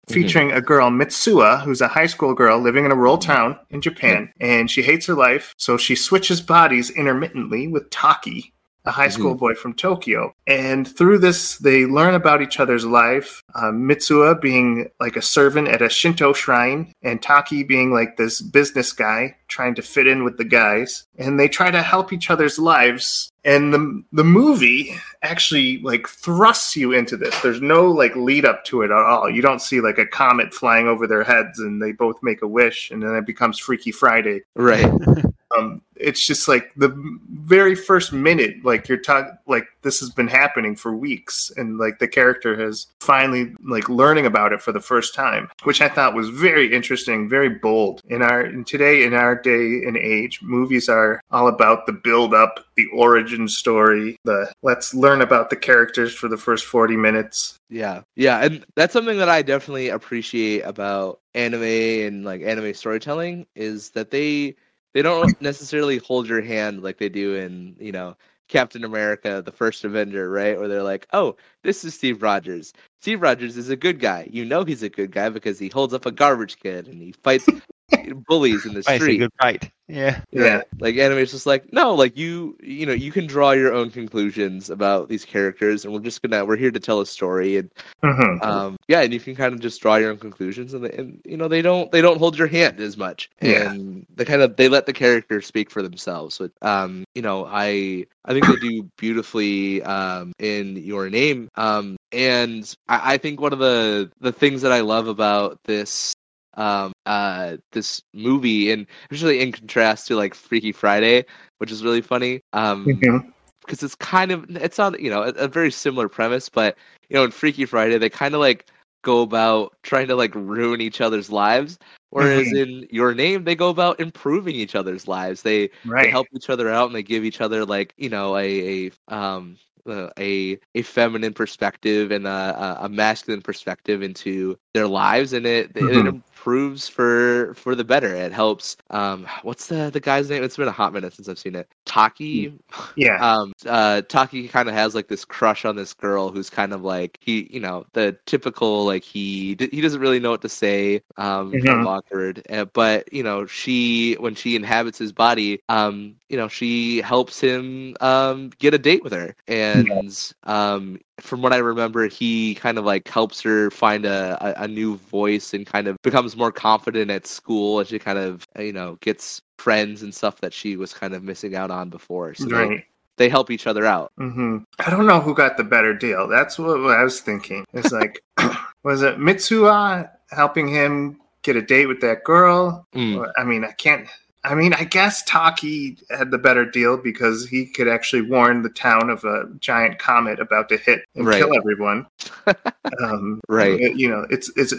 featuring a girl mitsuha who's a high school girl living in a rural town in japan and she hates her life so she switches bodies intermittently with taki a high school boy from tokyo. And through this they learn about each other's life uh, mitsuha being like a servant at a shinto shrine and taki being like this business guy trying to fit in with the guys. And they try to help each other's lives. And the the movie actually like thrusts you into this. There's no like lead up to it at all. You don't see like a comet flying over their heads and they both make a wish and then it becomes freaky friday. Right. <laughs> um it's just like the very first minute like you're talking like this has been happening for weeks and like the character has finally like learning about it for the first time which i thought was very interesting very bold. In our in today in our day and age movies are all about the build up the origin story the let's learn about the characters for the first 40 minutes. Yeah, yeah, and that's something that I definitely appreciate about anime and like anime storytelling is that they they don't necessarily hold your hand like they do in you know Captain America, the first Avenger, right? Where they're like, "Oh, this is Steve Rogers. Steve Rogers is a good guy. You know he's a good guy because he holds up a garbage can and he fights bullies in the Right, it's a street. good fight. Yeah. Yeah. Like anime's just like, no, like you you know, you can draw your own conclusions about these characters and we're just gonna we're here to tell a story and hmm um yeah, and you can kind of just draw your own conclusions and, they, and you know, they don't they don't hold your hand as much. Yeah. And they kind of they let the characters speak for themselves. But um, you know, I I think they do beautifully um in your name. Um and I, I think one of the the things that I love about this um uh this movie and especially in contrast to like Freaky Friday, which is really funny. Um because it's kind of it's on you know a, a very similar premise, but you know in Freaky Friday they kind of like go about trying to like ruin each other's lives, whereas in Your Name they go about improving each other's lives. They they help each other out and they give each other like you know a, a um uh, a a feminine perspective and a, a- masculine perspective into their lives and it it Mhm. improves for for the better it helps um what's the the guy's name it's been a hot minute since i've seen it taki <laughs> Yeah. um uh taki kind of has like this crush on this girl who's kind of like he you know the typical like he d- he doesn't really know what to say um kind Mhm. of awkward uh, but you know she when she inhabits his body um you know she helps him um get a date with her and um from what i remember he kind of like helps her find a, a, a new voice and kind of becomes more confident at school and she kind of you know gets friends and stuff that she was kind of missing out on before so they, right. they help each other out hmm I don't know who got the better deal. That's what, what I was thinking. It's like, <clears throat> was it Mitsuha helping him get a date with that girl? Mm. I mean, I can't. I mean, I guess Taki had the better deal because he could actually warn the town of a giant comet about to hit and Right. kill everyone. <laughs> um, Right. You know, it's it's.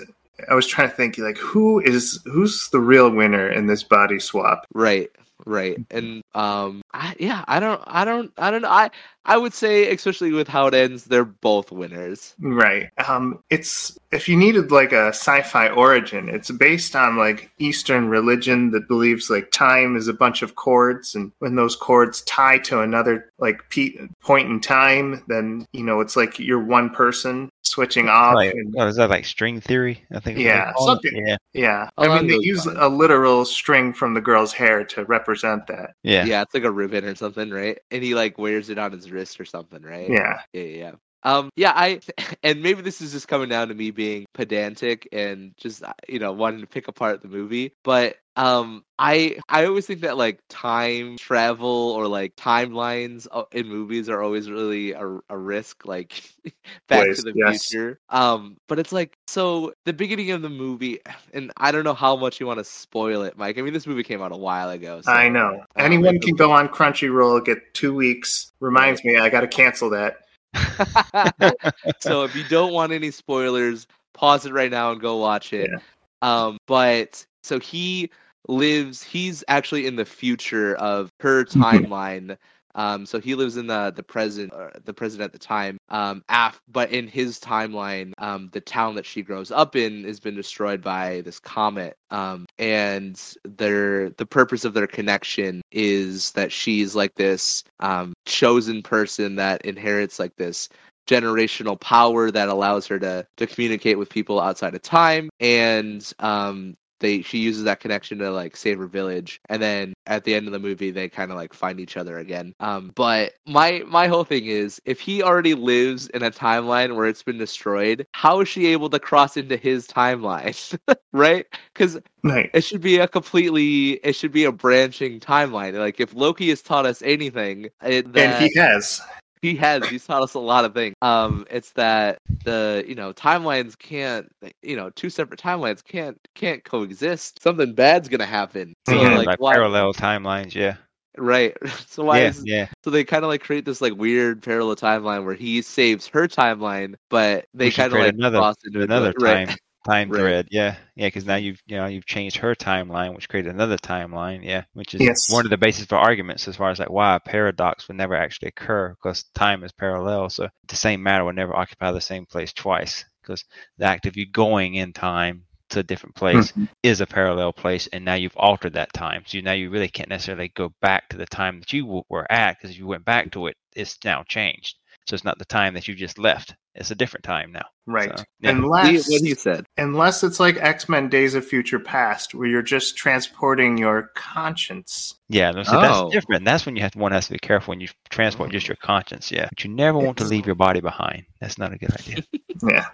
I was trying to think like who is who's the real winner in this body swap? right right and um I, yeah i don't i don't i don't know i i would say especially with how it ends they're both winners Right. Um, it's if you needed like a sci-fi origin, it's based on like Eastern religion that believes like time is a bunch of chords, and when those chords tie to another like pe- point in time, then you know it's like you're one person switching off. Like, and, oh, is that like string theory? I think. Yeah, they call it. something. Yeah. yeah, I mean they use lines. a literal string from the girl's hair to represent that. Yeah. yeah. it's like a ribbon or something right and he like wears it on his wrist or something right Yeah. yeah yeah yeah. Um yeah i <laughs> and maybe this is just coming down to me being pedantic and just uh, you know wanting to pick apart the movie but um i i always think that like time travel or like timelines uh, in movies are always really a, a risk like <laughs> back to the yes. future um but it's like so the beginning of the movie <sighs> and i don't know how much you want to spoil it mike i mean this movie came out a while ago so, I know. Anyone can go on Crunchyroll, get two weeks. Reminds me, I got to cancel that. <laughs> so if you <laughs> don't want any spoilers, pause it right now and go watch it. Yeah. Um, but so he lives. He's actually in the future of her timeline. Um, so he lives in the the present, uh, the present at the time. Um, af- but in his timeline, um, the town that she grows up in has been destroyed by this comet. Um, and their the purpose of their connection is that she's like this um chosen person that inherits like this generational power that allows her to to communicate with people outside of time and um they she uses that connection to like save her village and then at the end of the movie they kind of like find each other again um but my my whole thing is if he already lives in a timeline where it's been destroyed how is she able to cross into his timeline <laughs> right because Right. it should be a completely it should be a branching timeline like if loki has taught us anything it, that And he has. He has he's taught us a lot of things um it's that the you know timelines can't you know two separate timelines can't can't coexist something bad's gonna happen so Yeah, like, like why parallel timelines. Yeah. right <laughs> so why yeah. is Yeah. so they kind of like create this like weird parallel timeline where he saves her timeline but they kind of like another- cross into Another it, right time Right. thread. Yeah. Yeah. Because now you've you know you've changed her timeline, which created another timeline. Yeah. Which is Yes. one of the basis for arguments as far as like why a paradox would never actually occur because time is parallel. So the same matter would never occupy the same place twice because the act of you going in time to a different place Mhm. is a parallel place and now you've altered that time so now you really can't necessarily go back to the time that you were at because if you went back to it it's now changed so it's not the time that you just left it's a different time now. Right. So, yeah. He- Unless what he said. unless it's like X-Men Days of Future Past where you're just transporting your conscience. Yeah, no, so Oh. that's different. That's when you have to, one has to be careful when you transport just your conscience. Yeah, but you never want to leave your body behind. That's not a good idea. <laughs> Yeah.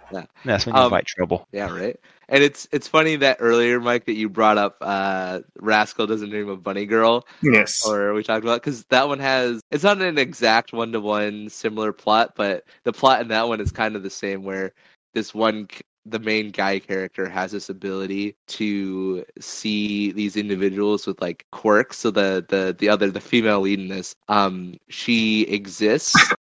That's when you Um, invite trouble. Yeah, right. And it's it's funny that earlier, Mike, that you brought up uh Rascal doesn't dream of Bunny Girl, Yes. or we talked about because that one has it's not an exact one to one similar plot, but the plot in that one is kind of the same where this one the main guy character has this ability to see these individuals with like quirks. So the the the other the female lead in this, um, she exists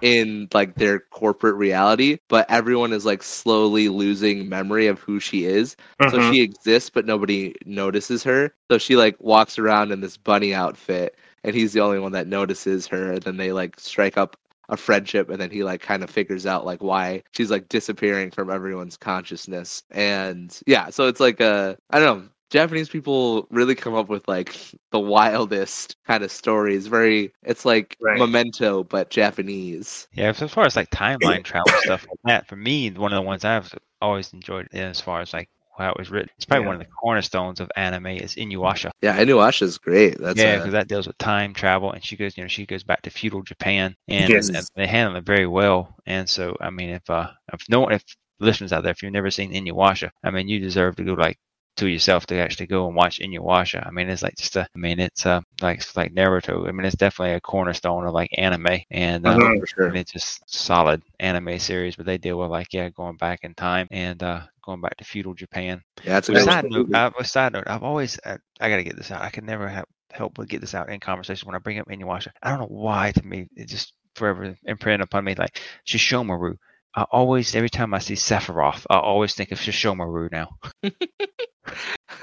in like their corporate reality, but everyone is like slowly losing memory of who she is. So Mhm. she exists, but nobody notices her. So she like walks around in this bunny outfit, and he's the only one that notices her. And then they like strike up a friendship, and then he like kind of figures out like why she's like disappearing from everyone's consciousness. And yeah, so it's like a I don't know. Japanese people really come up with like the wildest kind of stories. Very, it's like Right. Memento, but Japanese. Yeah, so as far as like <coughs> timeline travel stuff like that, for me, one of the ones I've always enjoyed as far as like how it was written, it's probably Yeah. one of the cornerstones of anime is Inuyasha. Yeah, Inuyasha's great. That's yeah, a- because that deals with time travel, and she goes, you know, she goes back to feudal Japan, and, Yes. they handle it very well. And so, I mean, if uh, if no one, if listeners out there, if you've never seen Inuyasha, I mean, you deserve to go like to yourself to actually go and watch Inuyasha. I mean, it's like just a, I mean, it's uh like it's like Naruto. I mean, it's definitely a cornerstone of like anime, and uh, for sure. and it's just solid anime series. But they deal with like yeah, going back in time and uh going back to feudal Japan. Yeah, it's a good side one. note, I, a side note, I've always I, I got to get this out. I can never have, help but get this out in conversation when I bring up Inuyasha. I don't know why to me it just forever imprinted upon me like Sesshomaru. I always every time I see Sephiroth, I always think of Sesshomaru now. <laughs>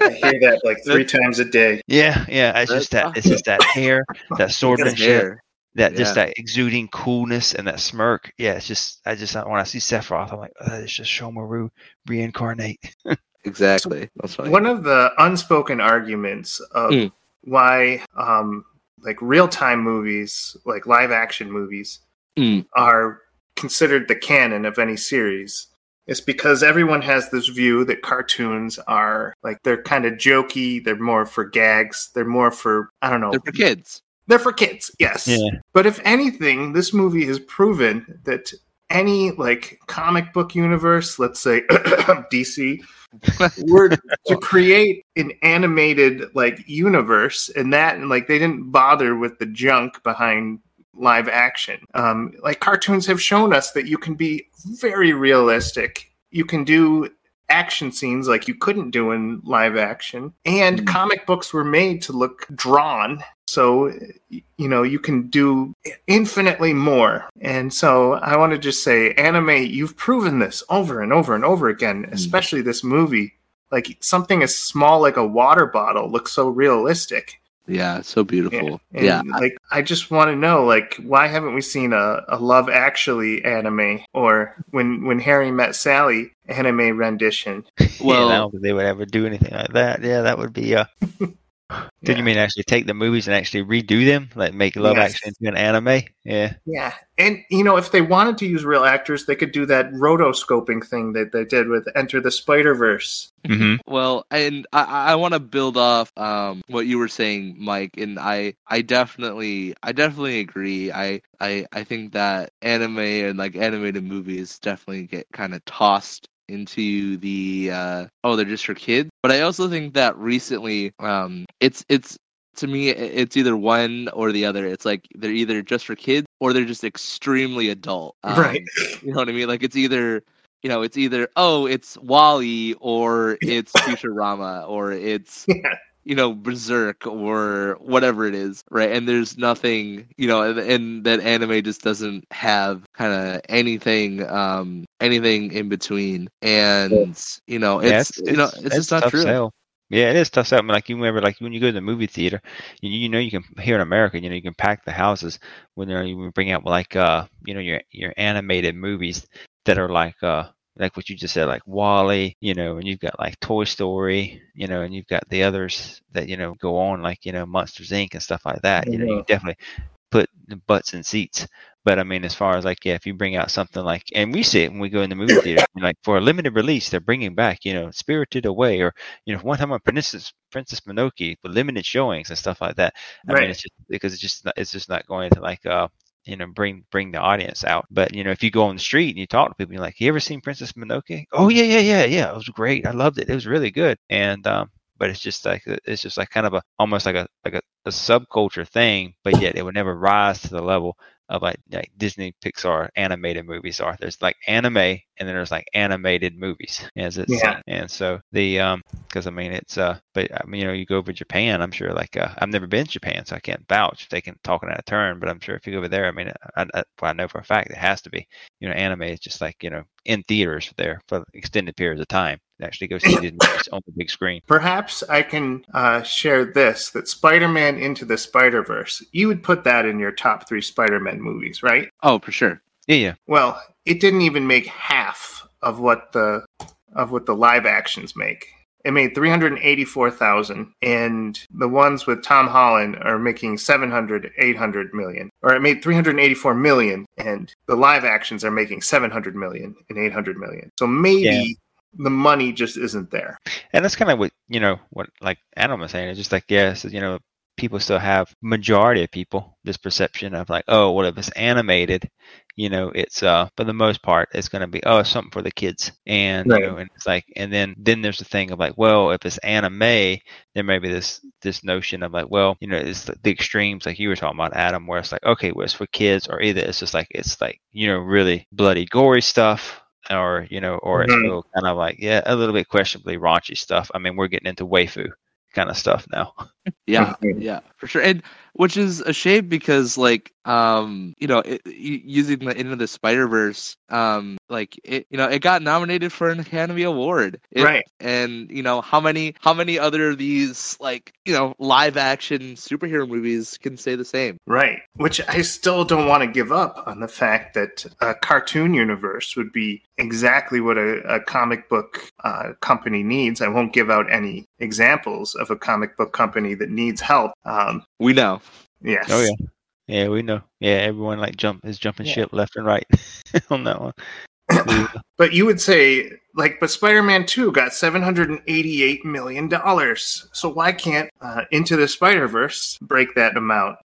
I hear that like three times a day. Yeah, yeah. It's just that it's just that hair, that <laughs> His swordmanship, hair. that just that exuding coolness and that smirk. Yeah, it's just I just when I see Sephiroth, I'm like, oh, it's just Shomaru reincarnate. <laughs> Exactly. That's funny. One of the unspoken arguments of Mm. why um, like real time movies, like live action movies, Mm. are considered the canon of any series is because everyone has this view that cartoons are like they're kind of jokey, they're more for gags, they're more for I don't know. They're for kids. They're for kids, yes. Yeah. But if anything, this movie has proven that any like comic book universe, let's say <coughs> DC, <laughs> were to create an animated like universe and that and like they didn't bother with the junk behind live action. Um like cartoons have shown us that you can be very realistic. You can do action scenes like you couldn't do in live action and Mm. comic books were made to look drawn so you know you can do infinitely more and so i want to just say anime you've proven this over and over and over again especially this movie like something as small like a water bottle looks so realistic Yeah, so beautiful. and Yeah. like i just want to know like why haven't we seen a, a love actually anime or when when harry met sally anime rendition <laughs> Well, Well- I don't think they would ever do anything like that. Yeah, that would be. Uh, <laughs> Did Yeah. you mean actually take the movies and actually redo them, like make Love Yes. Actually into an anime? Yeah, Yeah. And, you know, if they wanted to use real actors, they could do that rotoscoping thing that they did with Into the Spider Verse. mm-hmm. Well, and I, I want to build off um, what you were saying, Mike, and I, I definitely, I definitely agree. I, I, I think that anime and like animated movies definitely get kind of tossed into the uh, oh they're just for kids. But I also think that recently, um, it's it's to me it's either one or the other. It's like they're either just for kids or they're just extremely adult. <laughs> Um, Right. You know what I mean? Like it's either you know, it's either oh, it's WALL-E or <laughs> it's Futurama or it's Yeah. You know Berserk or whatever it is, right? And there's nothing, you know, and, and that anime just doesn't have kind of anything, um, anything in between, and you know, yeah, it's, you know, it's, just not true. Sell. Yeah, it is tough sell. I mean, like you remember, like when you go to the movie theater, you, you know you can here in America, you know you can pack the houses when they're you bring out like uh you know your your animated movies that are like uh like what you just said like WALL-E, you know, and you've got like Toy Story, you know, and you've got the others that you know go on like you know Monsters Inc. and stuff like that. You know, you definitely put the butts in seats. But I mean, as far as like, yeah, if you bring out something like, and we see it when we go in the movie theater, like for a limited release, they're bringing back, you know, Spirited Away, or you know, one time on Princess Princess Mononoke, with limited showings and stuff like that. I Right. mean, it's just because it's just not, it's just not going to like, uh, you know, bring bring the audience out. But you know, if you go on the street and you talk to people, you're like, "You ever seen Princess Mononoke?" Oh yeah, yeah, yeah, yeah. It was great. I loved it. It was really good. And um, but it's just like it's just like kind of a almost like a like a, a subculture thing, but yet it would never rise to the level of like like Disney Pixar animated movies are. There's like anime and then there's like animated movies as it's Yeah. and so the um because I mean it's uh but I mean you know you go over to Japan I'm sure like uh, I've never been to Japan so I can't vouch if they can talk out of turn but I'm sure if you go over there I mean I, I, well, I know for a fact it has to be you know anime is just like you know in theaters there for extended periods of time actually go see it on the big screen <coughs> Perhaps I can uh, share this that Spider Man Into the Spider Verse, you would put that in your top three Spider Man movies, right? Oh, for sure. yeah yeah Well, it didn't even make half of what the of what the live actions make. It made 384,000 and the ones with Tom Holland are making 700 800 million. Or it made 384 million and the live actions are making 700 million and 800 million. So maybe Yeah. the money just isn't there. and that's kind of what you know what like Adam was saying. It's just like yes, you know, people still have majority of people this perception of like, oh, well, if it's animated, you know, it's uh for the most part it's going to be oh, it's something for the kids, and Right. you know, and it's like, and then then there's the thing of like, well, if it's anime, there may be this this notion of like, well, you know, it's the, the extremes like you were talking about, Adam, where it's like, okay, well, it's for kids, or either it's just like it's like you know really bloody gory stuff or you know, or it's Mhm. real kind of like yeah, a little bit questionably raunchy stuff. I mean, we're getting into waifu kind of stuff now. Yeah, <laughs> yeah, for sure. And which is a shame because, like, um, you know, it, using the end of the Spider Verse, um, like it, you know, it got nominated for an Academy Award, It- Right. And you know, how many, how many other of these, like, you know, live action superhero movies can say the same? Right. Which I still don't want to give up on the fact that a cartoon universe would be exactly what a, a comic book uh, company needs. I won't give out any examples of a comic book company that needs help. Um, We know. yes. Oh yeah, yeah, we know. Yeah, everyone like jump is jumping Yeah. ship left and right <laughs> on that one. <clears throat> But you would say, like, but Spider Man 2 got $788 million. So why can't uh, Into the Spider Verse break that amount?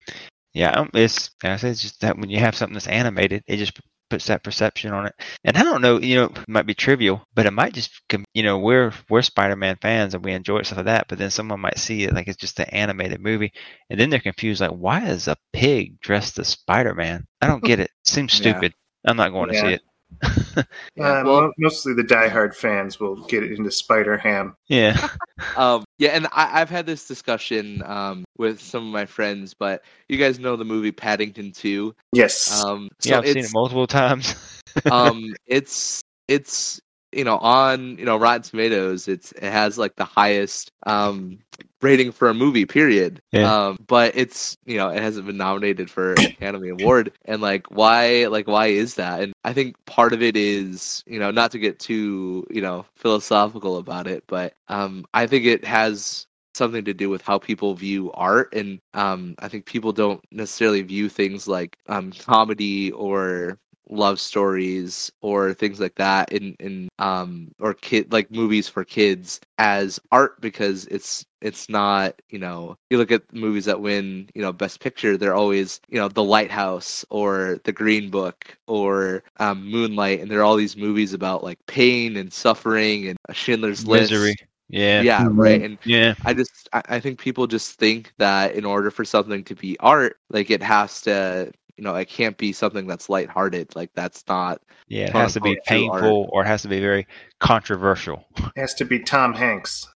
Yeah, um, it's I said, it's just that when you have something that's animated, it just puts that perception on it. And I don't know, you know, it might be trivial, but it might just, you know, we're we're Spider-Man fans and we enjoy stuff like that. But then someone might see it like it's just an animated movie, and then they're confused, like, why is a pig dressed as Spider-Man? I don't get it. Seems Yeah. stupid. I'm not going to see <laughs> Yeah. Uh, well- mostly the diehard fans will get into Spider Ham. yeah, <laughs> um yeah and I, i've had this discussion um with some of my friends but you guys know the movie paddington 2 Yes. um so yeah, I've seen it multiple times. <laughs> um it's it's you know on you know rotten tomatoes it's it has like the highest um rating for a movie period. Yeah. um but it's you know it hasn't been nominated for an <coughs> academy award. And like why like why is that? And i think part of it is you know not to get too you know philosophical about it but um i think it has something to do with how people view art. And um i think people don't necessarily view things like um comedy or love stories or things like that in in um or kid like movies for kids as art because it's it's not you know you look at movies that win you know best picture they're always you know the lighthouse or the green book or um, moonlight and there are all these movies about like pain and suffering and a schindler's list Misery. Yeah. yeah Mhm. right and Yeah. I just I, I think people just think that in order for something to be art, like it has to you know, it can't be something that's lighthearted. Like that's not Yeah. It has to be unquote true art. painful or it has to be very controversial. It has to be Tom Hanks.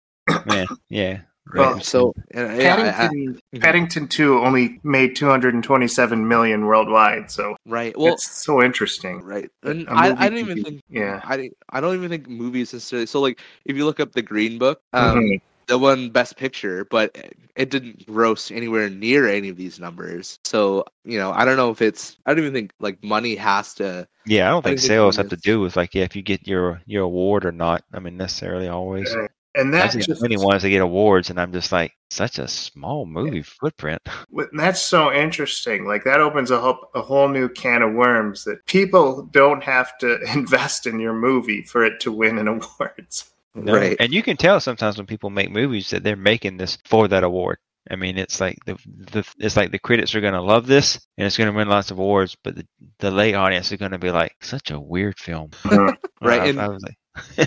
Man. <laughs> Yeah. Well, Right. so uh, yeah, I- I- Paddington, Mhm. Paddington 2 only made 227 million worldwide, so right. Well it's so interesting. right. And A I, movie I don't even be- think Yeah. I I don't even think movies necessarily so like if you look up the green book, um Mhm. The one best picture, but it didn't gross anywhere near any of these numbers. So, you know, I don't know if it's I don't even think like money has to Yeah, I don't think think sales have to do with like yeah, if you get your your award or not. I mean, necessarily always. Right. and I've that seen just many ones that get awards, and I'm just like, such a small movie footprint. <laughs> That's so interesting. Like that opens a whole, a whole new can of worms that people don't have to <laughs> invest in your movie for it to win an <laughs> awards. No. Right. And you can tell sometimes when people make movies that they're making this for that award. I mean, it's like the the it's like the critics are going to love this and it's going to win lots of awards, but the, the lay audience is going to be like, such a weird film. <laughs> Right, <laughs> Or I, and- I was like,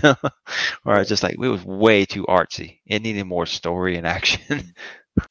<laughs> or I was just like, it was way too artsy. It needed more story and action.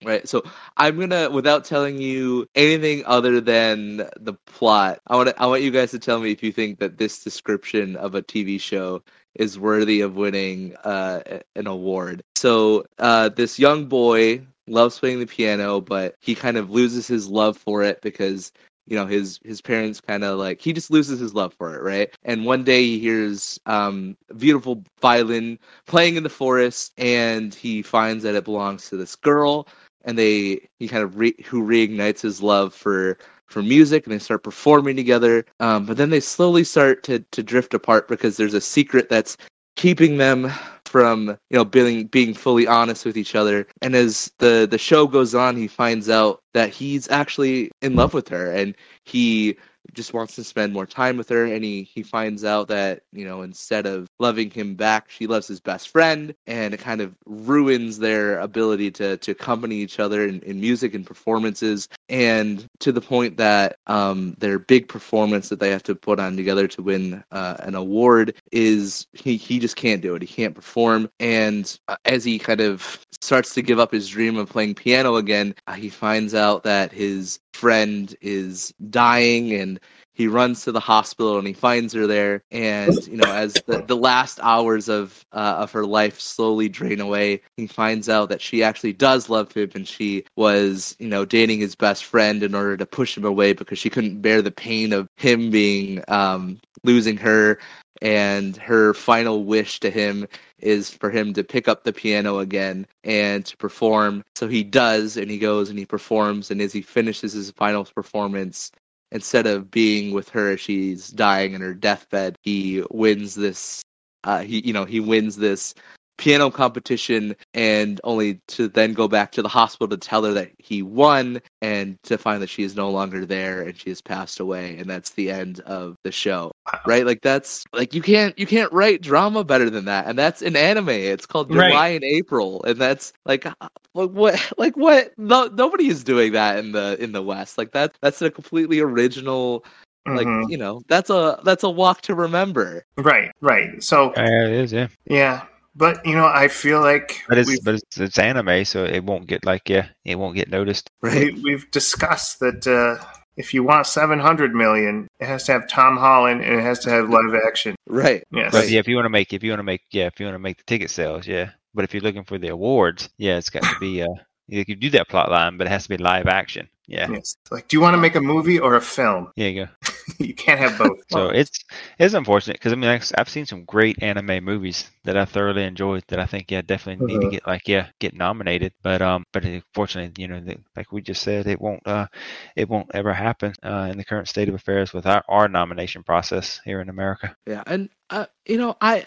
Right. So I'm gonna, without telling you anything other than the plot, I want I want you guys to tell me if you think that this description of a TV show is worthy of winning uh, an award. So uh, this young boy loves playing the piano, but he kind of loses his love for it because you know his his parents kind of like he just loses his love for it right and one day he hears um beautiful violin playing in the forest and he finds that it belongs to this girl and they he kind of re, who reignites his love for for music and they start performing together. Um but then they slowly start to to drift apart because there's a secret that's keeping them from you know being being fully honest with each other. And as the the show goes on he finds out that he's actually in love with her and he just wants to spend more time with her and he he finds out that you know instead of loving him back she loves his best friend and it kind of ruins their ability to to accompany each other in, in music and performances and to the point that um their big performance that they have to put on together to win uh, an award is he he just can't do it. He can't perform and uh, as he kind of starts to give up his dream of playing piano again uh, he finds out that his friend is dying and he runs to the hospital and he finds her there. And you know as the, the last hours of uh, of her life slowly drain away he finds out that she actually does love him and she was you know dating his best friend in order to push him away because she couldn't bear the pain of him being um losing her and her final wish to him is for him to pick up the piano again and to perform. So he does, and he goes and he performs. And as he finishes his final performance, instead of being with her as she's dying in her deathbed, he wins this. Uh, he, you know, he wins this piano competition, and only to then go back to the hospital to tell her that he won, and to find that she is no longer there and she has passed away, and that's the end of the show right like that's like you can't you can't write drama better than that and that's an anime it's called Right. Your Lie in April and that's like uh, like what like what no, nobody is doing that in the in the west like that that's a completely original like Mhm. you know that's a that's a walk to remember Right, right. So Yeah, it is, yeah. yeah, but you know, I feel like But it's but it's, it's anime, so it won't get like yeah, it won't get noticed. right we, we've discussed that uh, if you want seven hundred million, it has to have Tom Holland and it has to have live action. right Yes. But yeah, if you want to make if you want to make yeah, if you want to make the ticket sales, yeah. But if you're looking for the awards, yeah, it's got to be uh you can do that plot line, but it has to be live action. Yeah. Yes. Like, do you want to make a movie or a film? Yeah, you go. <laughs> you can't have both. So it's it's unfortunate because I mean I've I've seen some great anime movies that I thoroughly enjoyed that I think yeah definitely need to Mhm. get like yeah get nominated but um but unfortunately you know the, like we just said it won't uh it won't ever happen uh, in the current state of affairs with our, our nomination process here in America. Yeah, and uh, you know, I,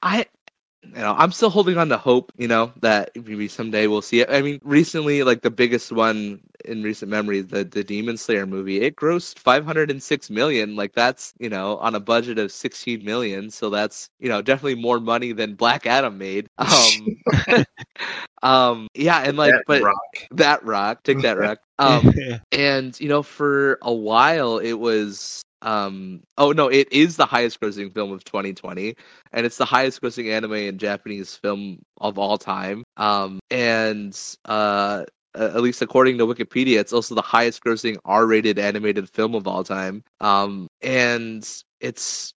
I, you know, I'm still holding on to hope. You know that maybe someday we'll see it. I mean, recently, like the biggest one in recent memory, the the Demon Slayer movie, it grossed 506 million. Like that's you know on a budget of 16 million, so that's you know definitely more money than Black Adam made. Um, <laughs> <laughs> um, yeah, and like, That but rock. that rock, take that <laughs> rock. Um, <laughs> and you know for a while it was um oh no it is the highest grossing film of 2020 and it's the highest grossing anime and japanese film of all time um and uh at least according to wikipedia it's also the highest grossing r-rated animated film of all time um and it's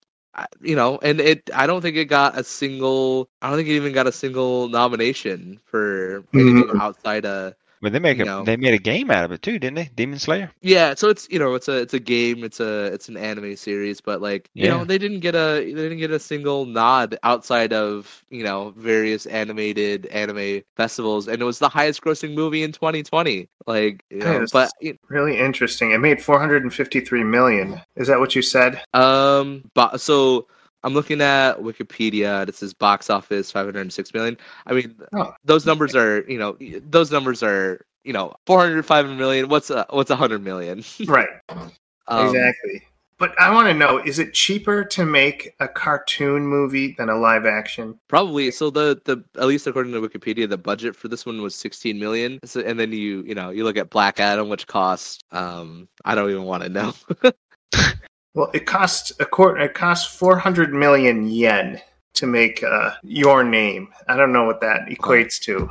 you know and it i don't think it got a single i don't think it even got a single nomination for anything Mhm. outside of But they make a No. they made a game out of it too, didn't they? Demon Slayer. Yeah, so it's you know it's a it's a game, it's a it's an anime series, but like you know they didn't get a they didn't get a single nod outside of you know various animated anime festivals, and it was the highest grossing movie in 2020. Like, you know, but you- Really interesting. It made 453 million. Is that what you said? um, but so I'm looking at Wikipedia. It says box office 506 million. I mean, Oh. those numbers are you know those numbers are you know 405 million. What's a what's hundred million? <laughs> Right. Um, exactly. But I want to know: is it cheaper to make a cartoon movie than a live action? Probably. So the the at least according to Wikipedia, the budget for this one was 16 million. So, and then you you know you look at Black Adam, which cost um I don't even want to know. <laughs> Well, it costs a quarter. It costs four hundred million yen to make uh, your name. I don't know what that equates to.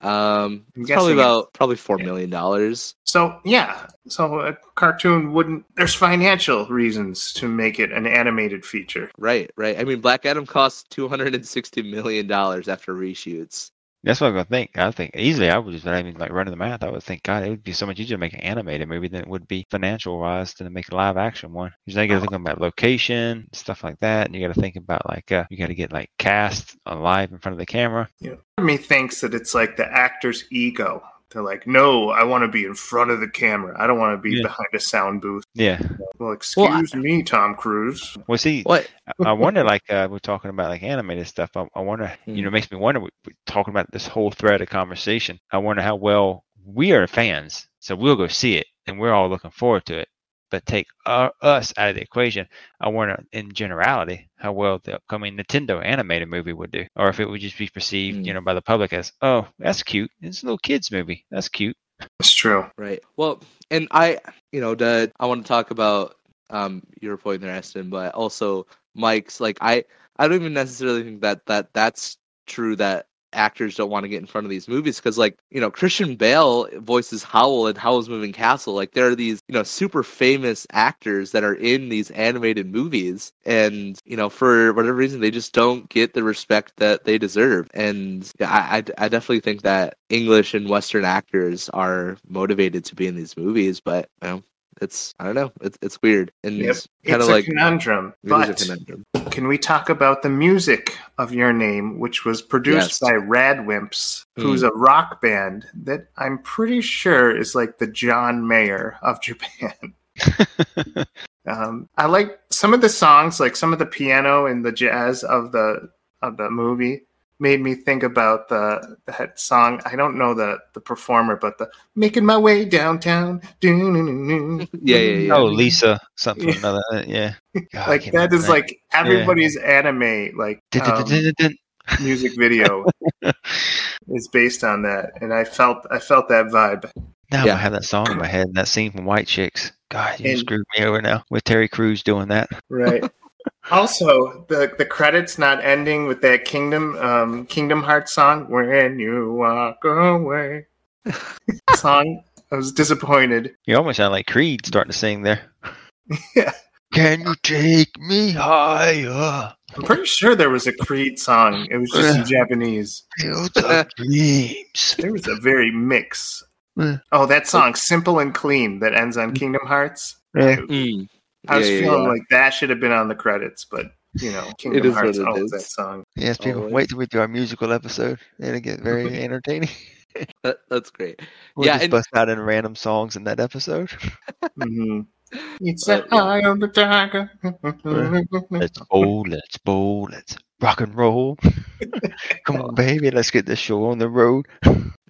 Um, probably about probably four million dollars. So yeah, so a cartoon wouldn't. There's financial reasons to make it an animated feature. Right, right. I mean, Black Adam cost 260 million dollars after reshoots. That's what I'm gonna think. I think easily I would just not even like running the math. I would think, God, it would be so much easier to make an animated movie than it would be financial wise to make a live action one. You gotta think about location, stuff like that, and you gotta think about like uh, you gotta get like cast alive in front of the camera. Yeah, me thinks that it's like the actor's ego. They're like, no, I want to be in front of the camera. I don't want to be Yeah. behind a sound booth. Yeah. Well, excuse Well, me, Tom Cruise. Well, see, What? I- I wonder, like uh, we're talking about like animated stuff. I, I wonder, you know, it makes me wonder. We're talking about this whole thread of conversation. I wonder how well we are fans, so we'll go see it, and we're all looking forward to it. But take uh, us out of the equation. I wonder, in generality, how well the upcoming Nintendo animated movie would do, or if it would just be perceived, you Hmm. know, by the public as, oh, that's cute. It's a little kids movie. That's cute. That's true. Right. Well, and I, you know, the, I want to talk about um your point there, Eston, but also Mike's. Like, I, I don't even necessarily think that that that's true. That actors don't want to get in front of these movies because, like, you know, Christian Bale voices Howl in Howl's Moving Castle. Like, there are these, you know, super famous actors that are in these animated movies, and you know, for whatever reason, they just don't get the respect that they deserve. And I, I, I definitely think that English and Western actors are motivated to be in these movies, but you know, it's I don't know, it's it's weird and Yep. it's kind of a like conundrum. it is a But conundrum. can we talk about the music of your name, which was produced Yes. by Radwimps, Hmm. who's a rock band that I'm pretty sure is like the John Mayer of <laughs> Japan. <laughs> Um, I like some of the songs, like some of the piano and the jazz of the of the movie, made me think about the that song. I don't know the the performer, but the "Making My Way Downtown." Yeah, yeah, yeah. oh, Lisa, something Yeah. or another. Yeah. <laughs> God, like can't that like everybody's anime like um, music video <laughs> is based on that, and I felt I felt that vibe. Now Yeah. I have that song in my head and that scene from White Chicks. God, you And- screwed me over now with Terry Crews doing that. Right. Also, the the credits not ending with that Kingdom um, Kingdom Hearts song "When You Walk Away" <laughs> song. I was disappointed. You almost sound like Creed starting to sing there. <laughs> Yeah. Can you take me higher? I'm pretty sure there was a Creed song. It was just in <laughs> Japanese. Fields of dreams. There was a very mix. Oh, that song "Simple and Clean" that ends on Kingdom Hearts. Yeah. Mm. I was Yeah, yeah, feeling yeah. like that should have been on the credits, but you know, Kingdom is what Hearts it owns is. that song. Yes, people, Always. wait till we do our musical episode. It'll get very <laughs> entertaining. <laughs> That, that's great. We'll Yeah, just and- bust out in random songs in that episode. hmm <laughs> It's Uh, a eye of the tiger. Let's bowl, let's bowl, let's rock and roll. <laughs> Come on, baby, let's get this show on the road.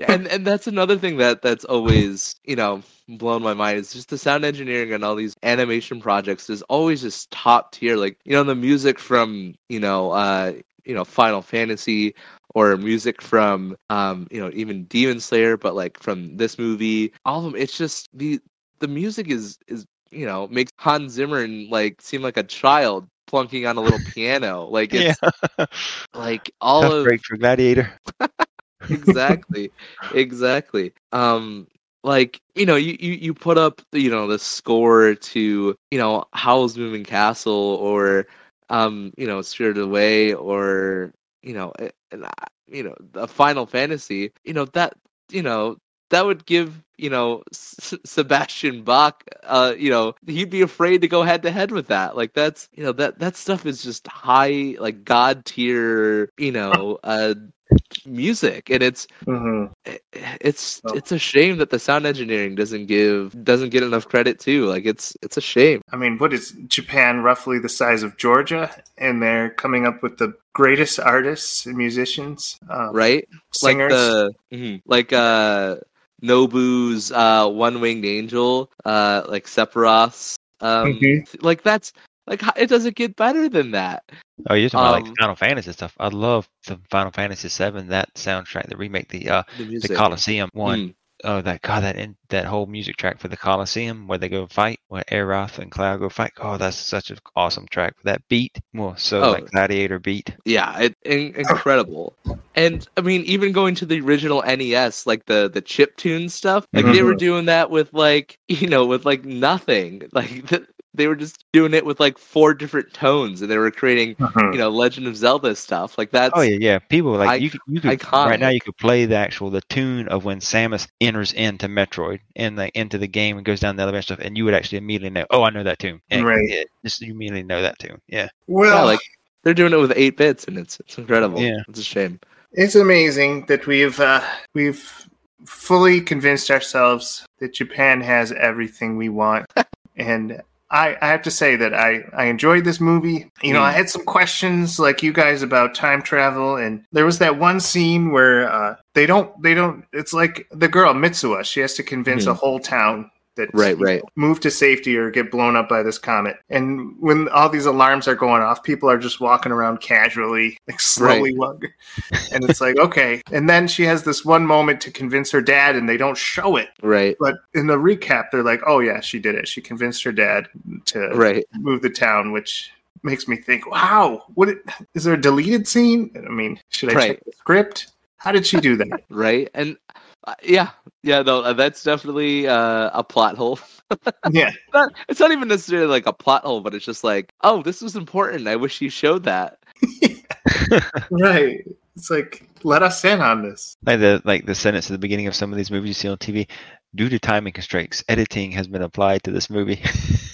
and and that's another thing that that's always you know blown my mind is just the sound engineering and all these animation projects is always just top tier like you know the music from you know uh you know final fantasy or music from um you know even demon slayer but like from this movie all of them it's just the the music is is you know makes hans zimmer like seem like a child plunking on a little piano like it's yeah. <laughs> like all Tough of break for Gladiator. <laughs> <laughs> exactly exactly um like you know you, you you put up you know the score to you know howl's moving castle or um you know spirited away or you know and you know the final fantasy you know that you know that would give you know S- sebastian bach uh you know he'd be afraid to go head to head with that like that's you know that that stuff is just high like god tier you know <laughs> uh music, and it's hmm it's Oh. it's a shame that the sound engineering doesn't give doesn't get enough credit too. Like it's it's a shame, I mean, what is Japan roughly the size of Georgia? And they're coming up with the greatest artists and musicians, um, right? Singers. Like the mhm, like uh Nobuo's uh One Winged Angel, uh like Sephiroth's um Mhm. like that's like h- it doesn't get better than that. Oh, you're talking about Um, like Final Fantasy stuff. I love the Final Fantasy Seven that soundtrack, the remake, the uh, The the music. Coliseum one. Mm, Oh, that God, that in, that whole music track for the Coliseum where they go fight, where Aerith and Cloud go fight. Oh, that's such an awesome track. That beat, well, so Oh. like Gladiator beat. yeah, it, in, incredible. And I mean, even going to the original NES, like the the chip tune stuff, like they mm-hmm. were doing that with like you know with like nothing. Like th- they were just doing it with like four different tones, and they were creating Mhm. you know Legend of Zelda stuff. Like that. Oh yeah, yeah. People like Ic- you could you could right now you could play the actual the tune of when Samus enters into Metroid and like into the game and goes down the elevator stuff, and you would actually immediately know. Oh, I know that tune. And Right. yeah, just you immediately know that tune. Yeah. Well, yeah, like they're doing it with eight bits, and it's it's incredible. Yeah. it's a shame. it's amazing that we've uh, we've fully convinced ourselves that Japan has everything we want, <laughs> and I, I have to say that I, I enjoyed this movie. You know, Mm. I had some questions like you guys about time travel, and there was that one scene where uh, they don't they don't. It's like the girl Mitsuha. She has to convince a whole town that Right, right. move to safety or get blown up by this comet. And when all these alarms are going off, people are just walking around casually, like slowly walking. And it's like, okay. And then she has this one moment to convince her dad, and they don't show it. Right, But in the recap, they're like, oh, yeah, she did it. She convinced her dad to right. move the town, which makes me think, wow, what it, is there a deleted scene? I mean, should I check the script? How did she do that? right? And uh, yeah, yeah, no, uh, that's definitely uh, a plot hole. <laughs> yeah. Not, it's not even necessarily like a plot hole, but it's just like, oh, this was important. I wish you showed that. <laughs> <laughs> Right. It's like, let us in on this. Like the like the sentence at the beginning of some of these movies you see on TV. Due to timing constraints, editing has been applied to this movie.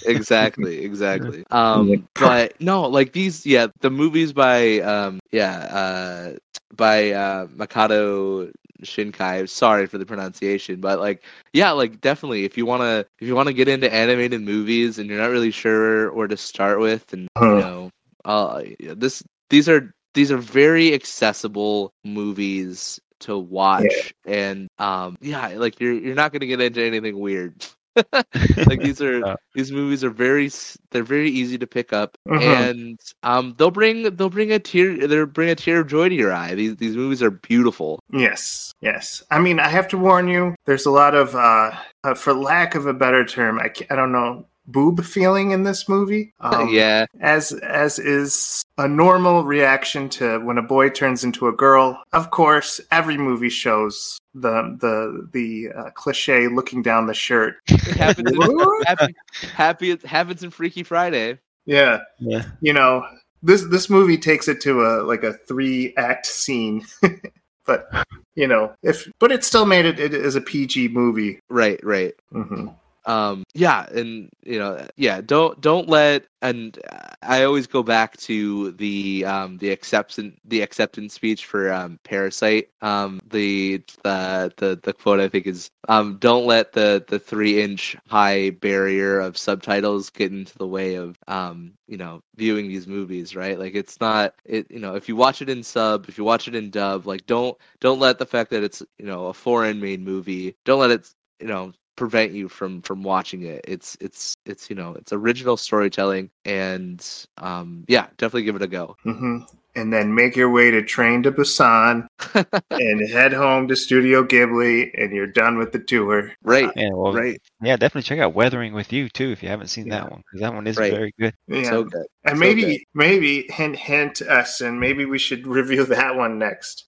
Exactly, exactly. Um, but no, like these, yeah, the movies by, um, yeah, uh, by uh, Makoto Shinkai. Sorry for the pronunciation, but like, yeah, like definitely, if you wanna, if you wanna get into animated movies and you're not really sure where to start with, and you know, uh, this, these are these are very accessible movies to watch, and um, yeah, like you're you're not gonna get into anything weird. <laughs> like these are Yeah. these movies are very they're very easy to pick up Mhm. and um they'll bring they'll bring a tear they'll bring a tear of joy to your eye these these movies are beautiful Yes, yes. I mean, I have to warn you. There's a lot of, uh, uh for lack of a better term, I, ca- I don't know, boob feeling in this movie. <laughs> Um, yeah as as is a normal reaction to when a boy turns into a girl. Of course, every movie shows the the the uh, cliche looking down the shirt. <laughs> it happens in, happy, happy it happens in freaky friday Yeah, yeah. you know this this movie takes it to a like a three act scene. <laughs> but you know if but it still made it, it as a PG movie. right right hmm um yeah and you know yeah don't don't let and i always go back to the um the acceptance the acceptance speech for um parasite. Um the the the, the quote i think is um don't let the the three inch high barrier of subtitles get into the way of um you know viewing these movies right? Like it's not it you know if you watch it in sub if you watch it in dub like don't don't let the fact that it's you know a foreign made movie don't let it you know prevent you from from watching it it's it's it's you know it's original storytelling and um yeah definitely give it a go hmm And then make your way to Train to Busan <laughs> and head home to Studio Ghibli, and you're done with the tour. right Yeah, well, right yeah, definitely check out Weathering with You too if you haven't seen Yeah. that one because that one is Right. very good. Yeah. so good and so maybe, good. maybe hint, hint us, and maybe we should <laughs> review that one next.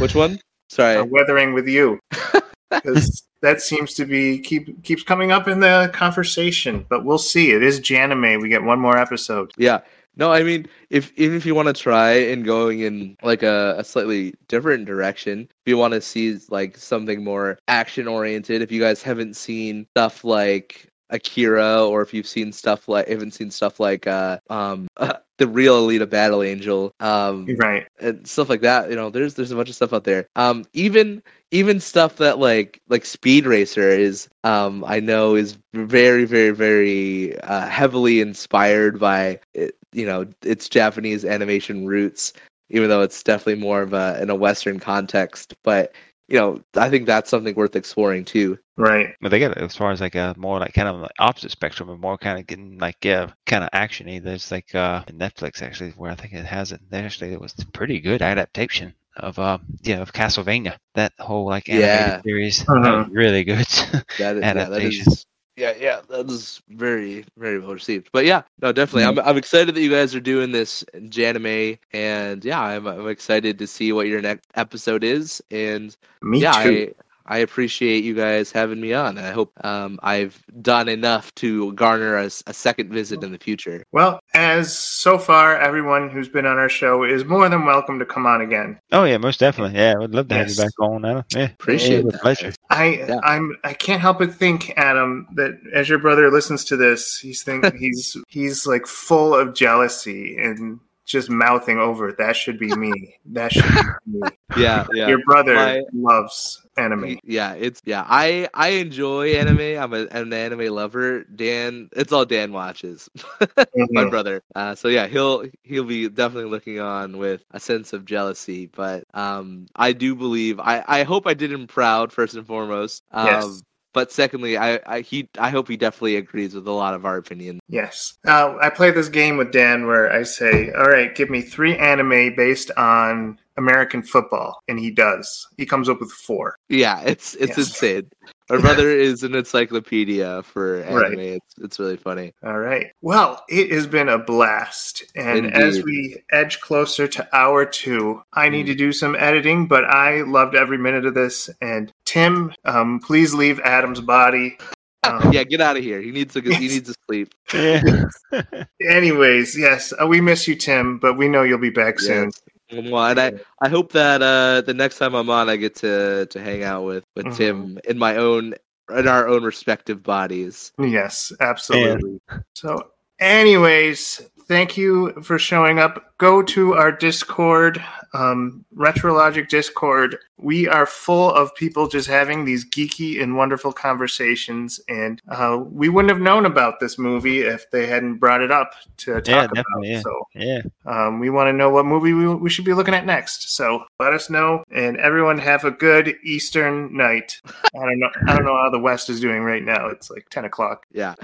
which one sorry Uh, Weathering with you, <laughs> because that seems to be keep keeps coming up in the conversation. But we'll see. It is Janime. We get one more episode. Yeah. No, I mean, if even if you want to try and going in like a, a slightly different direction, if you want to see like something more action oriented, if you guys haven't seen stuff like Akira, or if you've seen stuff like haven't seen stuff like uh, um, <laughs> the real Alita Battle Angel, um, Right. and stuff like that. You know, there's there's a bunch of stuff out there. Um, even even stuff that like like Speed Racer is, um, I know is very very very uh, heavily inspired by you know its Japanese animation roots, even though it's definitely more of a in a Western context. But you know, I think that's something worth exploring too. Right. But they get it as far as like a more like kind of like opposite spectrum and more kind of getting like yeah kind of actiony. There's like uh Netflix actually where I think it has it. They actually it was a pretty good adaptation of uh yeah of Castlevania. That whole like animated Yeah. series Uh-huh. really good. <laughs> That is, yeah, that Adaptation. is yeah, yeah, that was very, very well received. But yeah, no, definitely, Mm-hmm. I'm, I'm excited that you guys are doing this Janime, and yeah, I'm, I'm excited to see what your next episode is, and Me yeah, too. I, I appreciate you guys having me on. and I hope um, I've done enough to garner a second visit in the future. Well, as so far, everyone who's been on our show is more than welcome to come on again. oh yeah, most definitely. Yeah, I would love to have you back on. Adam. Yeah, Appreciate it was a that. pleasure. I Yeah. I'm I can't help but think, Adam, that as your brother listens to this, he's think <laughs> he's he's like full of jealousy and just mouthing over. That should be me. That should be me. Yeah, yeah. Your brother My- loves anime. Yeah, it's yeah. I I enjoy anime. I'm a, an anime lover. Dan, it's all Dan watches. <laughs> my Mhm. brother. Uh, so yeah, he'll he'll be definitely looking on with a sense of jealousy. But um, I do believe I I hope I did him proud first and foremost. Um, Yes. But secondly, I, I he I hope he definitely agrees with a lot of our opinions. Yes. Uh, I play this game with Dan where I say, "All right, give me three anime based on American football," and he does. He comes up with four. Yeah, it's it's Yes. insane. My brother is an encyclopedia for anime. Right. It's it's really funny. All right. Well, it has been a blast. And as we edge closer to hour two, I need to do some editing, but I loved every minute of this. And Tim, um, please leave Adam's body. Um, <laughs> Yeah, get out of here. He needs to he needs to sleep. Yeah. <laughs> Anyways, yes, uh, we miss you, Tim, but we know you'll be back soon. Yes. Well, and I, I hope that uh, the next time I'm on, I get to, to hang out with, with Mhm. Tim in my own in our own respective bodies. Yes, absolutely. So, anyways, thank you for showing up. Go to our Discord, um, Retrologic Discord. We are full of people just having these geeky and wonderful conversations, and uh, we wouldn't have known about this movie if they hadn't brought it up to talk Yeah, about. definitely, yeah. So, yeah. um, we want to know what movie we, we should be looking at next. So let us know, and everyone have a good Eastern night. I don't know. I don't know how the West is doing right now. It's like ten o'clock. Yeah,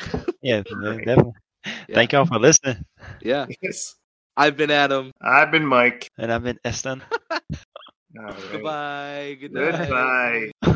Yeah, <laughs> Right. definitely. Yeah. Thank y'all for listening. yeah. Yes. I've been Adam. I've been Mike. And I've been Eston. <laughs> All right. Goodbye. Good night. Goodbye.